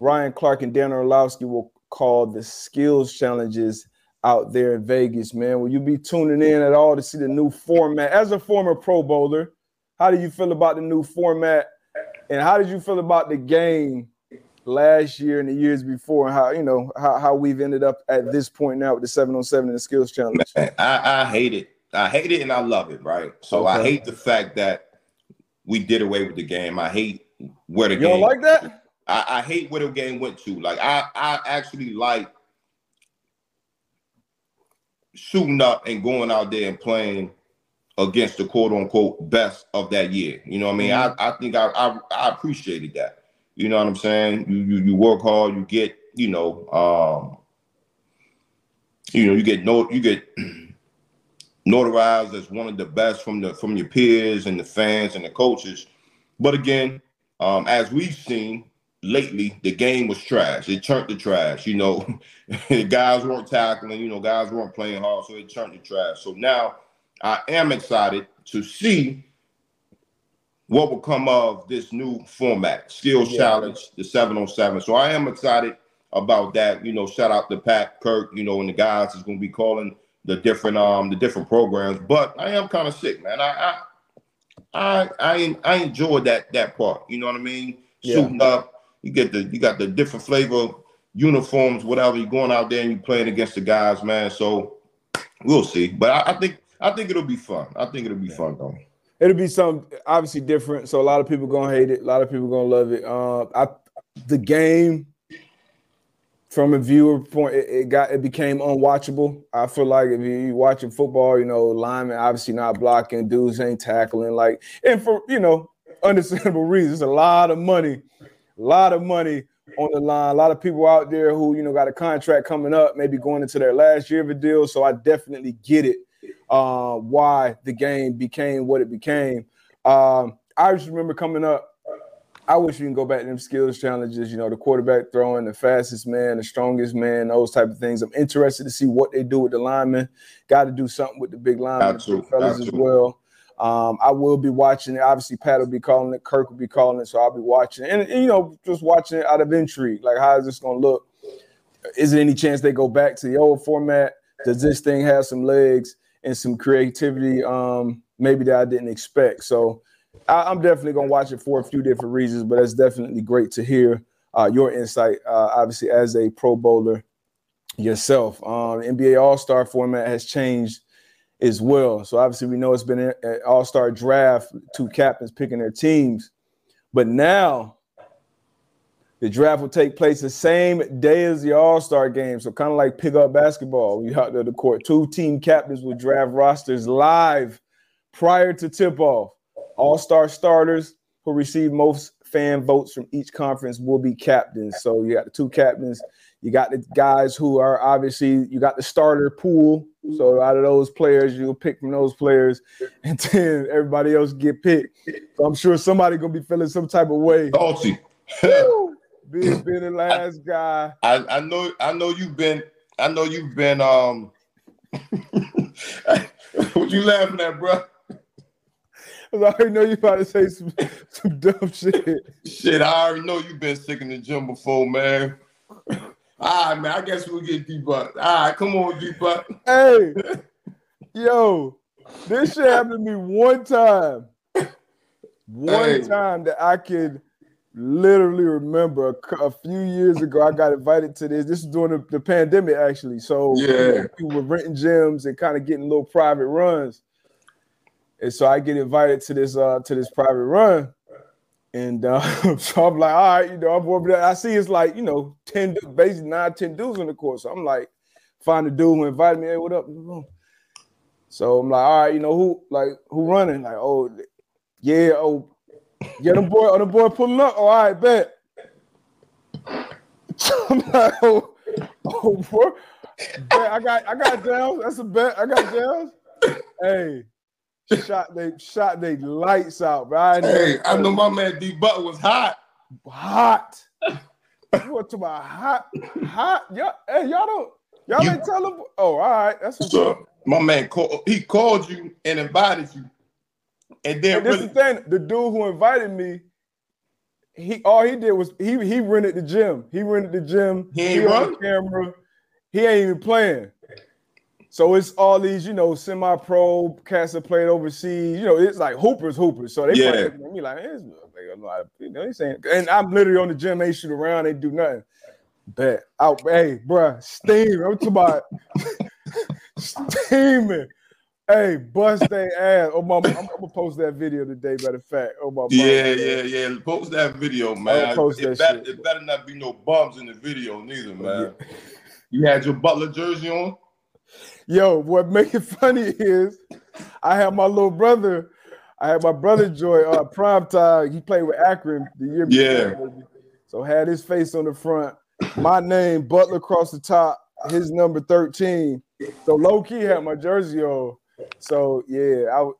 [SPEAKER 1] Ryan Clark, and Dan Orlovsky will call the skills challenges out there in Vegas, man. Will you be tuning in at all to see the new format? As a former Pro Bowler, how do you feel about the new format? And how did you feel about the game last year and the years before, and how you know how, how we've ended up at this point now with the seven on seven and the skills challenge?
[SPEAKER 2] Man, I, I hate it. I hate it and I love it. Right. So okay. I hate the fact that we did away with the game. I hate where the
[SPEAKER 1] you
[SPEAKER 2] game.
[SPEAKER 1] don't like that?
[SPEAKER 2] I, I hate where the game went to. Like I, I actually like shooting up and going out there and playing against the quote unquote best of that year. You know what I mean? Mm-hmm. I, I think I, I, I appreciated that. You know what I'm saying? You you, you work hard, you get, you know, um, you know, you get no you get [clears throat] notarized as one of the best from the from your peers and the fans and the coaches. But again, um, as we've seen lately, the game was trash. It turned to trash. You know, [laughs] guys weren't tackling. You know, guys weren't playing hard, so it turned to trash. So now I am excited to see what will come of this new format, skills yeah. challenge, the seven on seven. So I am excited about that. You know, shout out to Pat Kirk, you know, and the guys is going to be calling the different um the different programs. But I am kind of sick, man. I I I I, I enjoy that that part. You know what I mean? Yeah. Shooting up, you get the you got the different flavor uniforms, whatever. You're going out there and you're playing against the guys, man. So we'll see. But I, I think I think it'll be fun. I think it'll be yeah. fun though.
[SPEAKER 1] It'll be some obviously different. So a lot of people gonna hate it. A lot of people gonna love it. Uh, I the game from a viewer point, it, it, got it became unwatchable. I feel like if you watching football, you know, linemen obviously not blocking, dudes ain't tackling, like, and for you know, understandable reasons, a lot of money, a lot of money on the line. A lot of people out there who you know got a contract coming up, maybe going into their last year of a deal. So I definitely get it. Uh, why the game became what it became. Um, I just remember coming up I wish we can go back to them skills challenges. You know, the quarterback throwing, the fastest man, the strongest man, those type of things. I'm interested to see what they do with the linemen. Got to do something with the big linemen, Absolutely. fellas Absolutely. as well. Um, I will be watching it. Obviously, Pat will be calling it. Kirk will be calling it. So I'll be watching it. And, and you know, just watching it out of intrigue. Like, how is this going to look? Is there any chance they go back to the old format? Does this thing have some legs and some creativity? Um, maybe that I didn't expect. So I, am definitely gonna watch it for a few different reasons, but it's definitely great to hear uh, your insight. Uh, obviously, as a Pro Bowler yourself, um, NBA All Star format has changed as well. So obviously, we know it's been an All Star draft, two captains picking their teams, but now the draft will take place the same day as the All Star game. So kind of like pick up basketball. you out there the court. Two team captains will draft rosters live prior to tip off. All star starters who receive most fan votes from each conference will be captains. So you got the two captains. You got the guys who are obviously you got the starter pool. So out of those players, you'll pick from those players, [laughs] and then everybody else get picked. So I'm sure somebody gonna be feeling some type of way.
[SPEAKER 2] Salty.
[SPEAKER 1] Being, being the [laughs] last I, guy.
[SPEAKER 2] I, I know I know you've been I know you've been um [laughs] what you laughing at, bro?
[SPEAKER 1] I already know you about to say some, some dumb shit.
[SPEAKER 2] Shit, I already know you've been sick in the gym before, man. All right, man. I guess we'll get deep up. All right, come on, deep up.
[SPEAKER 1] Hey, [laughs] yo, this shit happened to me one time. One hey. time that I could literally remember a, a, few years ago. I got invited to this. This is during the, the pandemic, actually. So
[SPEAKER 2] yeah,
[SPEAKER 1] we were renting gyms and kind of getting little private runs. And so I get invited to this uh to this private run. And uh, [laughs] so I'm like, all right, you know, I'm over I see it's like, you know, 10 basically nine, 10 dudes in the course. So I'm like, find a dude who invited me, hey, what up? So I'm like, all right, you know, who like who running? Like, oh, yeah, oh, yeah, the boy, oh, the boy pulling up. Oh, all right, bet. [laughs] I'm like, oh, oh boy. Bet. I got I got down. That's a bet. I got down. Hey, shot they shot they lights out, right?
[SPEAKER 2] Hey, I know my man D Butt was hot.
[SPEAKER 1] Hot. you went to my hot, hot. Y'all, hey, y'all don't y'all you, ain't tell him. Oh, all right. That's what's
[SPEAKER 2] so, up. My man called he called you and invited you. And then
[SPEAKER 1] and this really, the thing, the dude who invited me, he all he did was he he rented the gym. He rented the gym.
[SPEAKER 2] He ain't he run
[SPEAKER 1] camera. He ain't even playing. So it's all these, you know, semi-pro cats that played overseas. You know, it's like hoopers, hoopers. So they
[SPEAKER 2] yeah.
[SPEAKER 1] me like, you know, he's saying, and I'm literally on the gym. They shoot around, they do nothing. Bet out, hey, bro, steam. I'm talking about [laughs] steaming. Hey, bust their ass. Oh my, I'm, I'm, gonna post that video today. Matter of fact, oh my.
[SPEAKER 2] Yeah, yeah, yeah. Post that video, man. Post it, that better, it better not be no bums in the video, neither, man. Yeah. You had your Butler jersey on.
[SPEAKER 1] Yo, what make it [laughs] funny is I have my little brother. I had my brother Joy uh prime time. He played with Akron the year
[SPEAKER 2] before.
[SPEAKER 1] Yeah. So had his face on the front, my name Butler across the top, his number 13. So low key had my jersey on. So yeah, I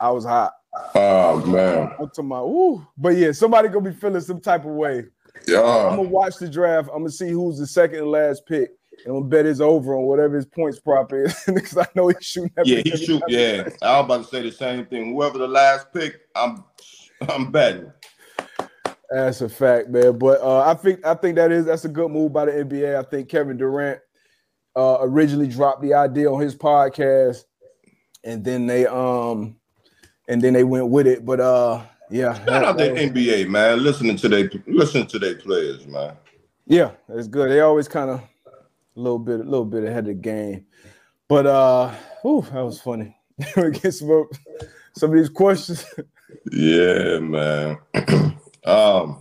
[SPEAKER 1] I was hot.
[SPEAKER 2] Oh man.
[SPEAKER 1] I'm talking about, ooh. But yeah, somebody gonna be feeling some type of way.
[SPEAKER 2] Yeah.
[SPEAKER 1] I'm gonna watch the draft. I'm gonna see who's the second and last pick and I'm gonna bet his over on whatever his points prop is [laughs] because I know he's shooting.
[SPEAKER 2] Yeah, he shoot. Yeah, I was about to say the same thing. Whoever the last pick, I'm I'm betting.
[SPEAKER 1] That's a fact, man. But uh, I think I think that is that's a good move by the NBA. I think Kevin Durant uh, originally dropped the idea on his podcast, and then they um and then they went with it. But uh, yeah,
[SPEAKER 2] shout out the NBA man. Listening to they listen to their players, man.
[SPEAKER 1] Yeah, it's good. They always kind of a little bit, a little bit ahead of the game. But uh, whew, that was funny. [laughs] we get some some of these questions.
[SPEAKER 2] yeah, man. [clears throat] um.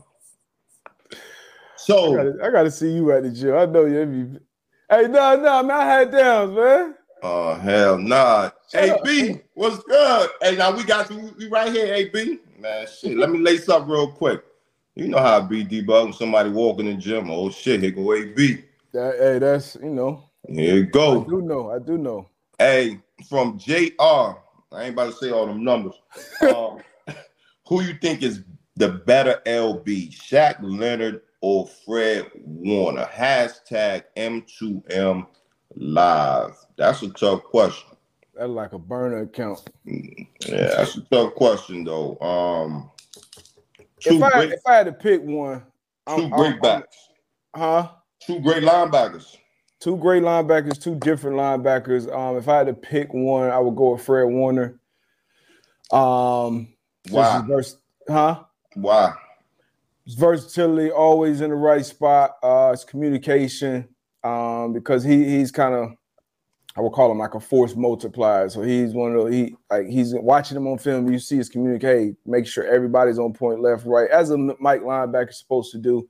[SPEAKER 2] So
[SPEAKER 1] I gotta, I gotta, see you at the gym. I know you. Hey, no, no, man, I had downs, man.
[SPEAKER 2] Oh hell nah. AB, what's good? Hey, now we got you. We right here, AB. Man, shit. Let me lace up real quick. You know how I be debugging somebody walking in the gym. Oh shit, here go AB.
[SPEAKER 1] That, hey, that's you know.
[SPEAKER 2] Here you go.
[SPEAKER 1] I do know. I do know.
[SPEAKER 2] Hey, from JR. I ain't about to say all them numbers. um, [laughs] who you think is the better LB, Shaq Leonard or Fred Warner? Hashtag M2M live. That's a tough question.
[SPEAKER 1] That's like a burner account.
[SPEAKER 2] Yeah, that's a tough question though. Um,
[SPEAKER 1] if I great, if I had to pick one,
[SPEAKER 2] 2 I'm, great I'm, backs,
[SPEAKER 1] huh?
[SPEAKER 2] Two great linebackers.
[SPEAKER 1] Two great linebackers, two different linebackers. Um, if I had to pick one, I would go with Fred Warner. Um,
[SPEAKER 2] wow.
[SPEAKER 1] Vers- huh?
[SPEAKER 2] Wow.
[SPEAKER 1] His versatility, always in the right spot. Uh, it's communication. Um, because he he's kind of I would call him like a force multiplier. So he's one of the, he like he's watching him on film. You see his communicate, make sure everybody's on point, left, right, as a Mike linebacker is supposed to do.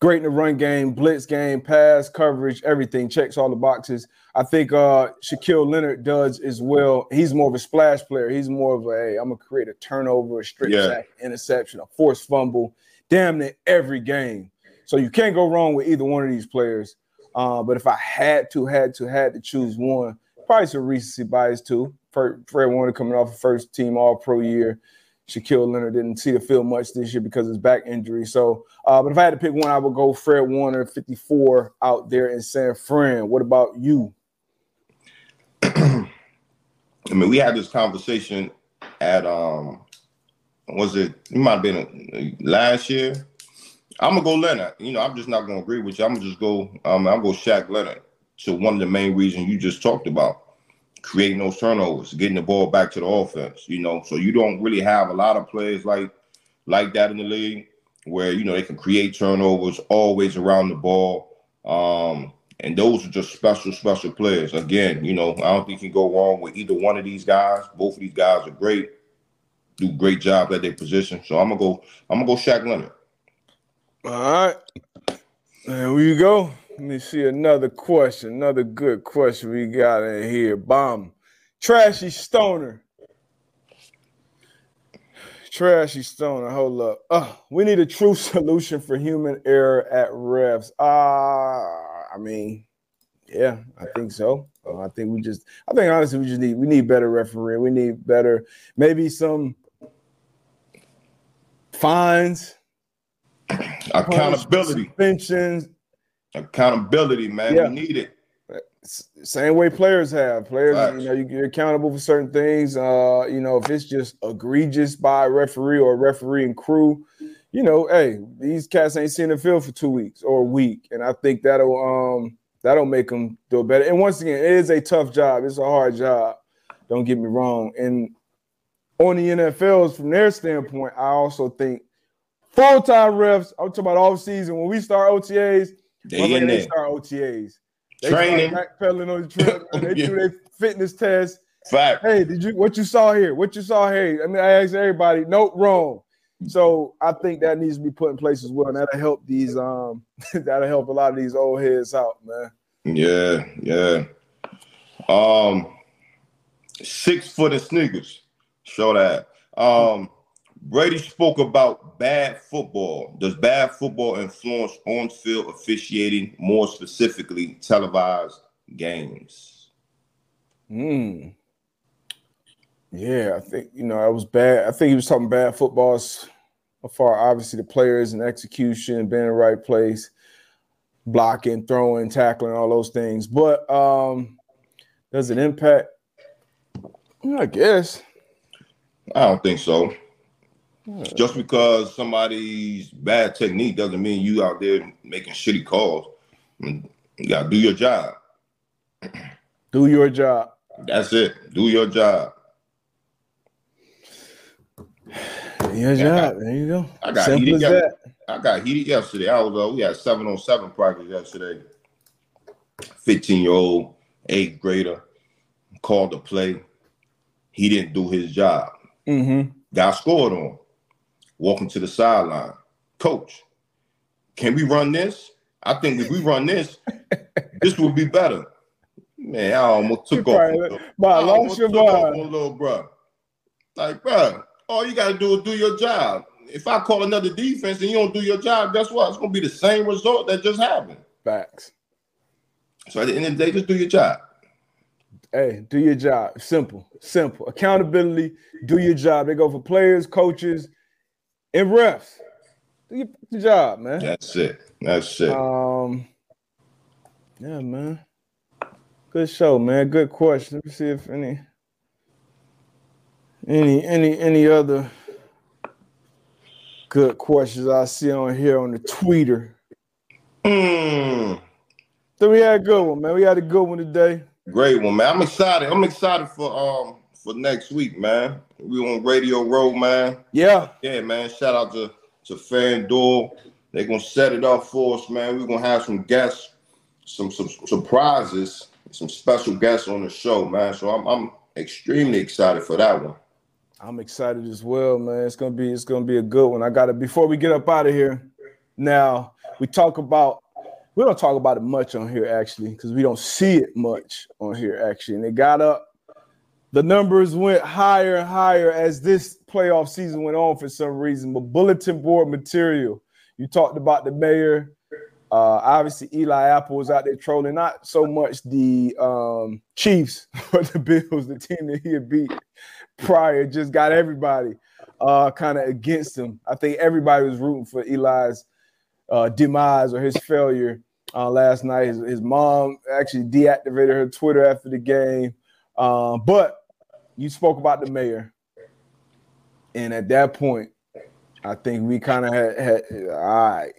[SPEAKER 1] Great in the run game, blitz game, pass coverage, everything checks all the boxes. I think uh Shaquille Leonard does as well. He's more of a splash player. He's more of a hey, I'm gonna create a turnover, a straight yeah. sack, interception, a forced fumble, damn near every game. So you can't go wrong with either one of these players. Uh, but if I had to, had to, had to choose one, probably some recency bias too. Fred Warner coming off a first team All Pro year. Shaquille Leonard didn't see the field much this year because of his back injury. So, uh, but if I had to pick one, I would go Fred Warner, 54 out there in San Fran. What about you? [clears throat]
[SPEAKER 2] I mean, we had this conversation at um, was it? It might have been last year I'm gonna go Leonard. You know, I'm just not gonna agree with you. I'm gonna just go. Um, I'm gonna go Shaq Leonard. So one of the main reasons you just talked about, creating those turnovers, getting the ball back to the offense. You know, so you don't really have a lot of players like like that in the league where you know they can create turnovers always around the ball. Um, and those are just special, special players. Again, you know, I don't think you can go wrong with either one of these guys. Both of these guys are great, do great job at their position. So I'm gonna go. I'm gonna go Shaq Leonard.
[SPEAKER 1] All right. There we go. Let me see another question. Another good question we got in here. Bomb. Trashy Stoner. Trashy Stoner. Hold up. Uh, we need a true [laughs] solution for human error at refs. Uh, I mean, yeah, I think so. Uh, I think we just, I think honestly, we just need, we need better referee. We need better, maybe some fines
[SPEAKER 2] Accountability.
[SPEAKER 1] Suspensions.
[SPEAKER 2] Accountability, man. Yeah. We need it.
[SPEAKER 1] Same way players have. Players, Facts. you know, you get accountable for certain things. Uh, you know, if it's just egregious by a referee or a referee and crew, you know, hey, these cats ain't seen the field for two weeks or a week, and I think that'll um that'll make them do it better. And once again, it is a tough job. It's a hard job. Don't get me wrong. And on the NFLs, from their standpoint, I also think Full time refs. I'm talking about off season. When we start OTAs, they, in they start OTAs.
[SPEAKER 2] They Training,
[SPEAKER 1] backpedaling on the trail. [laughs] They yeah. do their fitness test.
[SPEAKER 2] Fact.
[SPEAKER 1] Hey, did you what you saw here? What you saw here? I mean, I asked everybody. Nope, wrong. So I think that needs to be put in place as well, and that'll help these um [laughs] that'll help a lot of these old heads out, man.
[SPEAKER 2] Yeah, yeah. Um, six foot of sneakers. Show that. Um, Brady spoke about bad football. Does bad football influence on field officiating, more specifically televised games?
[SPEAKER 1] Hmm. Yeah, I think you know I was bad. I think he was talking bad football as far obviously the players and execution, being in the right place, blocking, throwing, tackling, all those things. But um, does it impact? I guess.
[SPEAKER 2] I don't think so. Just because somebody's bad technique doesn't mean you out there making shitty calls. You gotta do your job.
[SPEAKER 1] Do your job.
[SPEAKER 2] That's it. Do your job.
[SPEAKER 1] Your job. There you go.
[SPEAKER 2] I got
[SPEAKER 1] Simple
[SPEAKER 2] heated.
[SPEAKER 1] that.
[SPEAKER 2] I got heated yesterday. I was uh, we had seven on seven practice yesterday. Fifteen year old eighth grader called to play. He didn't do his job.
[SPEAKER 1] Mm-hmm.
[SPEAKER 2] Got scored on. Walking to the sideline. Coach, can we run this? I think if we run this, [laughs] this will be better. Man, I almost took off.
[SPEAKER 1] Probably-
[SPEAKER 2] on-
[SPEAKER 1] But
[SPEAKER 2] I
[SPEAKER 1] I lost your mind.
[SPEAKER 2] little bro. Like, bro, all you gotta do is do your job. If I call another defense and you don't do your job, guess what? It's gonna be the same result that just happened.
[SPEAKER 1] Facts.
[SPEAKER 2] So at the end of the day, just do your job.
[SPEAKER 1] Hey, do your job. Simple. Simple. Accountability. Do your job. They go for players, coaches, and refs. Do your, job, man.
[SPEAKER 2] That's it. That's it.
[SPEAKER 1] Um, yeah, man. Good show, man. Good question. Let me see if any, any, any, any other good questions I see on here on the tweeter.
[SPEAKER 2] Mm,
[SPEAKER 1] So we had a good one, man. We had a good one today.
[SPEAKER 2] great one, man. I'm excited. I'm excited for um for next week, man. We on Radio Row, man.
[SPEAKER 1] Yeah,
[SPEAKER 2] Yeah, man. Shout out to to FanDuel. They're gonna set it up for us, man. We're gonna have some guests, some some surprises, some special guests on the show, man. So I'm I'm extremely excited for that one.
[SPEAKER 1] I'm excited as well, man. It's gonna be it's gonna be a good one. I gotta before we get up out of here. Now we talk about we don't talk about it much on here actually because we don't see it much on here actually. And it got up. The numbers went higher and higher as this playoff season went on for some reason. But bulletin board material. You talked about the mayor. Uh, obviously, Eli Apple was out there trolling not so much the um, Chiefs, [laughs] but the Bills, the team that he had beat prior, just got everybody uh, kind of against him. I think everybody was rooting for Eli's uh, demise or his failure uh, last night. His, his mom actually deactivated her Twitter after the game. Um, but you spoke about the mayor, and at that point, I think we kind of had, had right.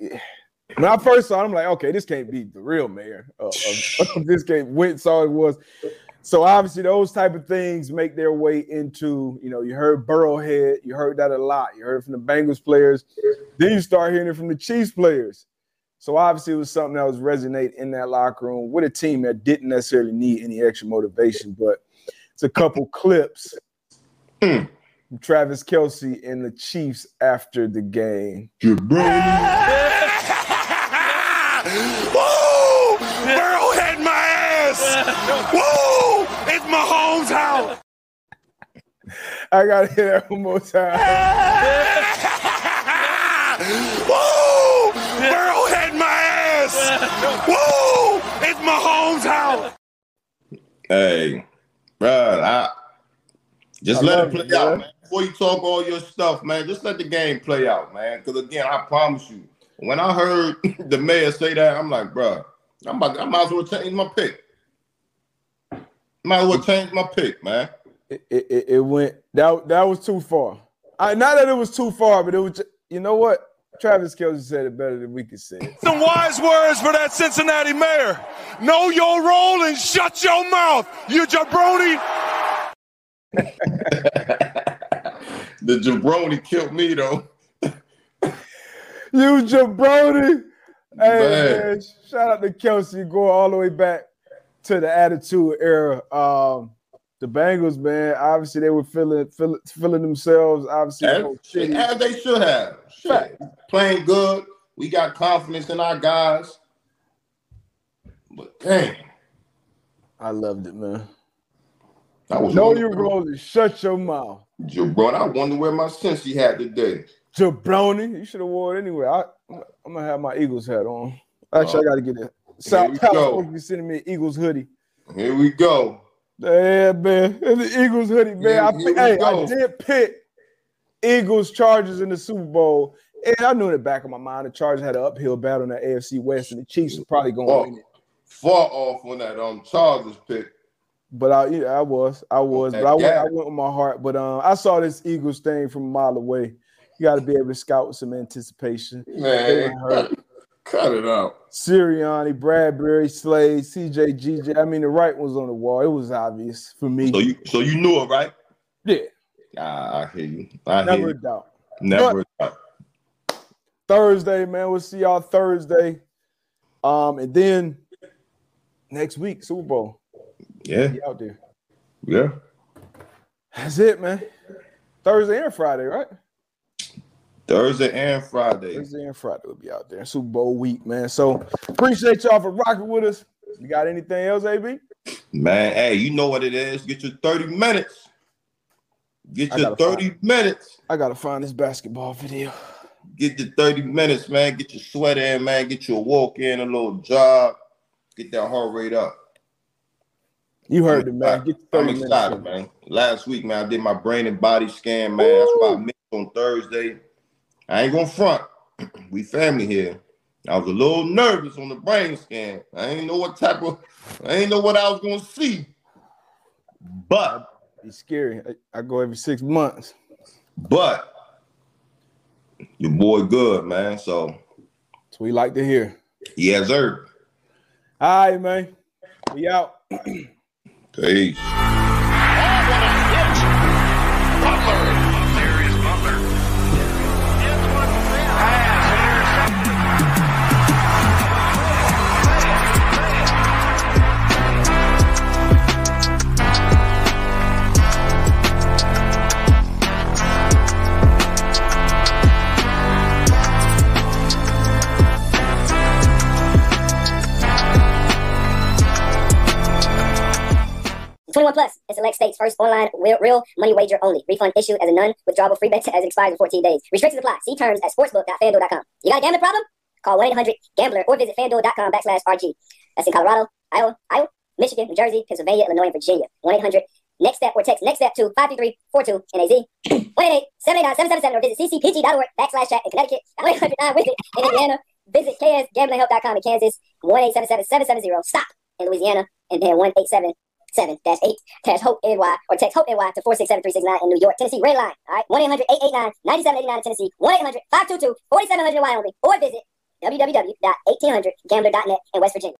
[SPEAKER 1] When I first saw it, I'm like, okay, this can't be the real mayor of, of, of this game. Went saw it was. So obviously, those type of things make their way into, you know, you heard Burrowhead, you heard that a lot. You heard it from the Bengals players. Then you start hearing it from the Chiefs players. So obviously, it was something that was resonate in that locker room with a team that didn't necessarily need any extra motivation. But it's a couple clips
[SPEAKER 2] Mm.
[SPEAKER 1] from Travis Kelce and the Chiefs after the game. [laughs]
[SPEAKER 3] Woo! Burrowhead my ass. Woo! It's my hometown.
[SPEAKER 1] I gotta hear that one more time. [laughs]
[SPEAKER 3] Woo! Burrowhead my ass. Woo! It's my hometown.
[SPEAKER 2] Hey, bro, I just
[SPEAKER 1] I
[SPEAKER 2] let it play
[SPEAKER 1] it,
[SPEAKER 2] out,
[SPEAKER 1] man.
[SPEAKER 2] man. Before you talk all your stuff, man, just let the game play out, man. Because again, I promise you, when I heard [laughs] the mayor say that, I'm like, bro, I'm about, I might as well change my pick. Might as well change my pick, man.
[SPEAKER 1] It, it, it- went that that was too far. I not that it was too far, but it was. You know what? Travis Kelce said it better than we could say it.
[SPEAKER 3] Some wise words for that Cincinnati mayor. Know your role and shut your mouth, you jabroni. [laughs]
[SPEAKER 2] The jabroni killed me though.
[SPEAKER 1] You jabroni. Hey
[SPEAKER 2] Man.
[SPEAKER 1] man, shout out to Kelce going all the way back to the attitude era. Um, the Bengals, man, obviously they were feeling feeling, feeling themselves. Obviously,
[SPEAKER 2] As,
[SPEAKER 1] oh, shit.
[SPEAKER 2] as they should have. Shit. Playing good. We got confidence in our guys. But dang,
[SPEAKER 1] I loved it, man.
[SPEAKER 2] I was
[SPEAKER 1] Know your role and shut your mouth.
[SPEAKER 2] Jabroni, I wonder where my sense he had today.
[SPEAKER 1] Jabroni, you should have wore it anyway. I, I'm gonna have my Eagles hat on. Actually, I oh. gotta get it. South
[SPEAKER 2] we
[SPEAKER 1] South supposed to be sending me an Eagles hoodie.
[SPEAKER 2] Here we go.
[SPEAKER 1] Yeah, man. It's the Eagles hoodie, man.
[SPEAKER 2] Here-
[SPEAKER 1] I, hey, I did pick Eagles Chargers in the Super Bowl. And I knew in the back of my mind the Chargers had an uphill battle in the AFC West, and the Chiefs were probably going to win it.
[SPEAKER 2] Far off on that um Chargers pick.
[SPEAKER 1] But I, yeah, I was, I was, but I went, I went with my heart. But um, I saw this Eagles thing from a mile away. You got to be able to scout with some anticipation.
[SPEAKER 2] Man. Cut it out.
[SPEAKER 1] Sirianni, Bradberry, Slade, CJ, GJ. I mean, the right was on the wall. It was obvious for me.
[SPEAKER 2] So you so you knew it, right?
[SPEAKER 1] yeah,
[SPEAKER 2] Ah, I hear you. I
[SPEAKER 1] never
[SPEAKER 2] hear you.
[SPEAKER 1] doubt.
[SPEAKER 2] Never a doubt.
[SPEAKER 1] Thursday, man. We'll see y'all Thursday. Um, and then next week, Super Bowl.
[SPEAKER 2] Yeah,
[SPEAKER 1] Be out there.
[SPEAKER 2] yeah.
[SPEAKER 1] That's it, man. Thursday and Friday, right?
[SPEAKER 2] Thursday and Friday.
[SPEAKER 1] Thursday and Friday will be out there. Super Bowl week, man. So appreciate y'all for rocking with us. You got anything else, AB?
[SPEAKER 2] Man, hey, you know what it is. Get your 30 minutes. Get your
[SPEAKER 1] gotta
[SPEAKER 2] 30 minutes.
[SPEAKER 1] I gotta find this basketball video.
[SPEAKER 2] Get your 30 minutes, man. Get your sweat in, man. Get your walk in, a little jog. Get that heart rate up.
[SPEAKER 1] You heard it, man. Get the 30
[SPEAKER 2] I'm
[SPEAKER 1] minutes
[SPEAKER 2] excited,
[SPEAKER 1] in.
[SPEAKER 2] man. Last week, man, I did my brain and body scan, man. That's why I missed on Thursday. I ain't gonna front. [clears throat] We family here. I was a little nervous on the brain scan. I ain't know what type of, I ain't know what I was gonna see. But,
[SPEAKER 1] It's scary. I, I go every six months.
[SPEAKER 2] but, your boy good, man. So,
[SPEAKER 1] That's what we like to hear.
[SPEAKER 2] yes, sir.
[SPEAKER 1] All right, man. We out. [clears throat]
[SPEAKER 2] Peace.
[SPEAKER 4] 21 plus and select states. First online real money wager only. Refund issued as a non-withdrawable free bet [laughs] as it expires in 14 days. Restrictions apply. See terms at sportsbook.fanduel.com. You got a gambling problem? Call 1-800-GAMBLER or visit fanduel.com backslash RG. That's in Colorado, Iowa, Iowa, Michigan, New Jersey, Pennsylvania, Illinois, and Virginia. 1-800 Next step or text next step to 53342 NAZ 188-789-777 or visit ccpg.org backslash chat in Connecticut 1-800-9 with it in [laughs] Indiana. Visit ksgamblinghelp.com in Kansas 1-877-770 stop in Louisiana and then 187 7 dash 8. dash Hope NY or text Hope NY to 467369 in New York, Tennessee. Red line. All right. 1 800 9789 in Tennessee. 1 800 522 4700 in Wyoming. Or visit www.1800gambler.net in West Virginia.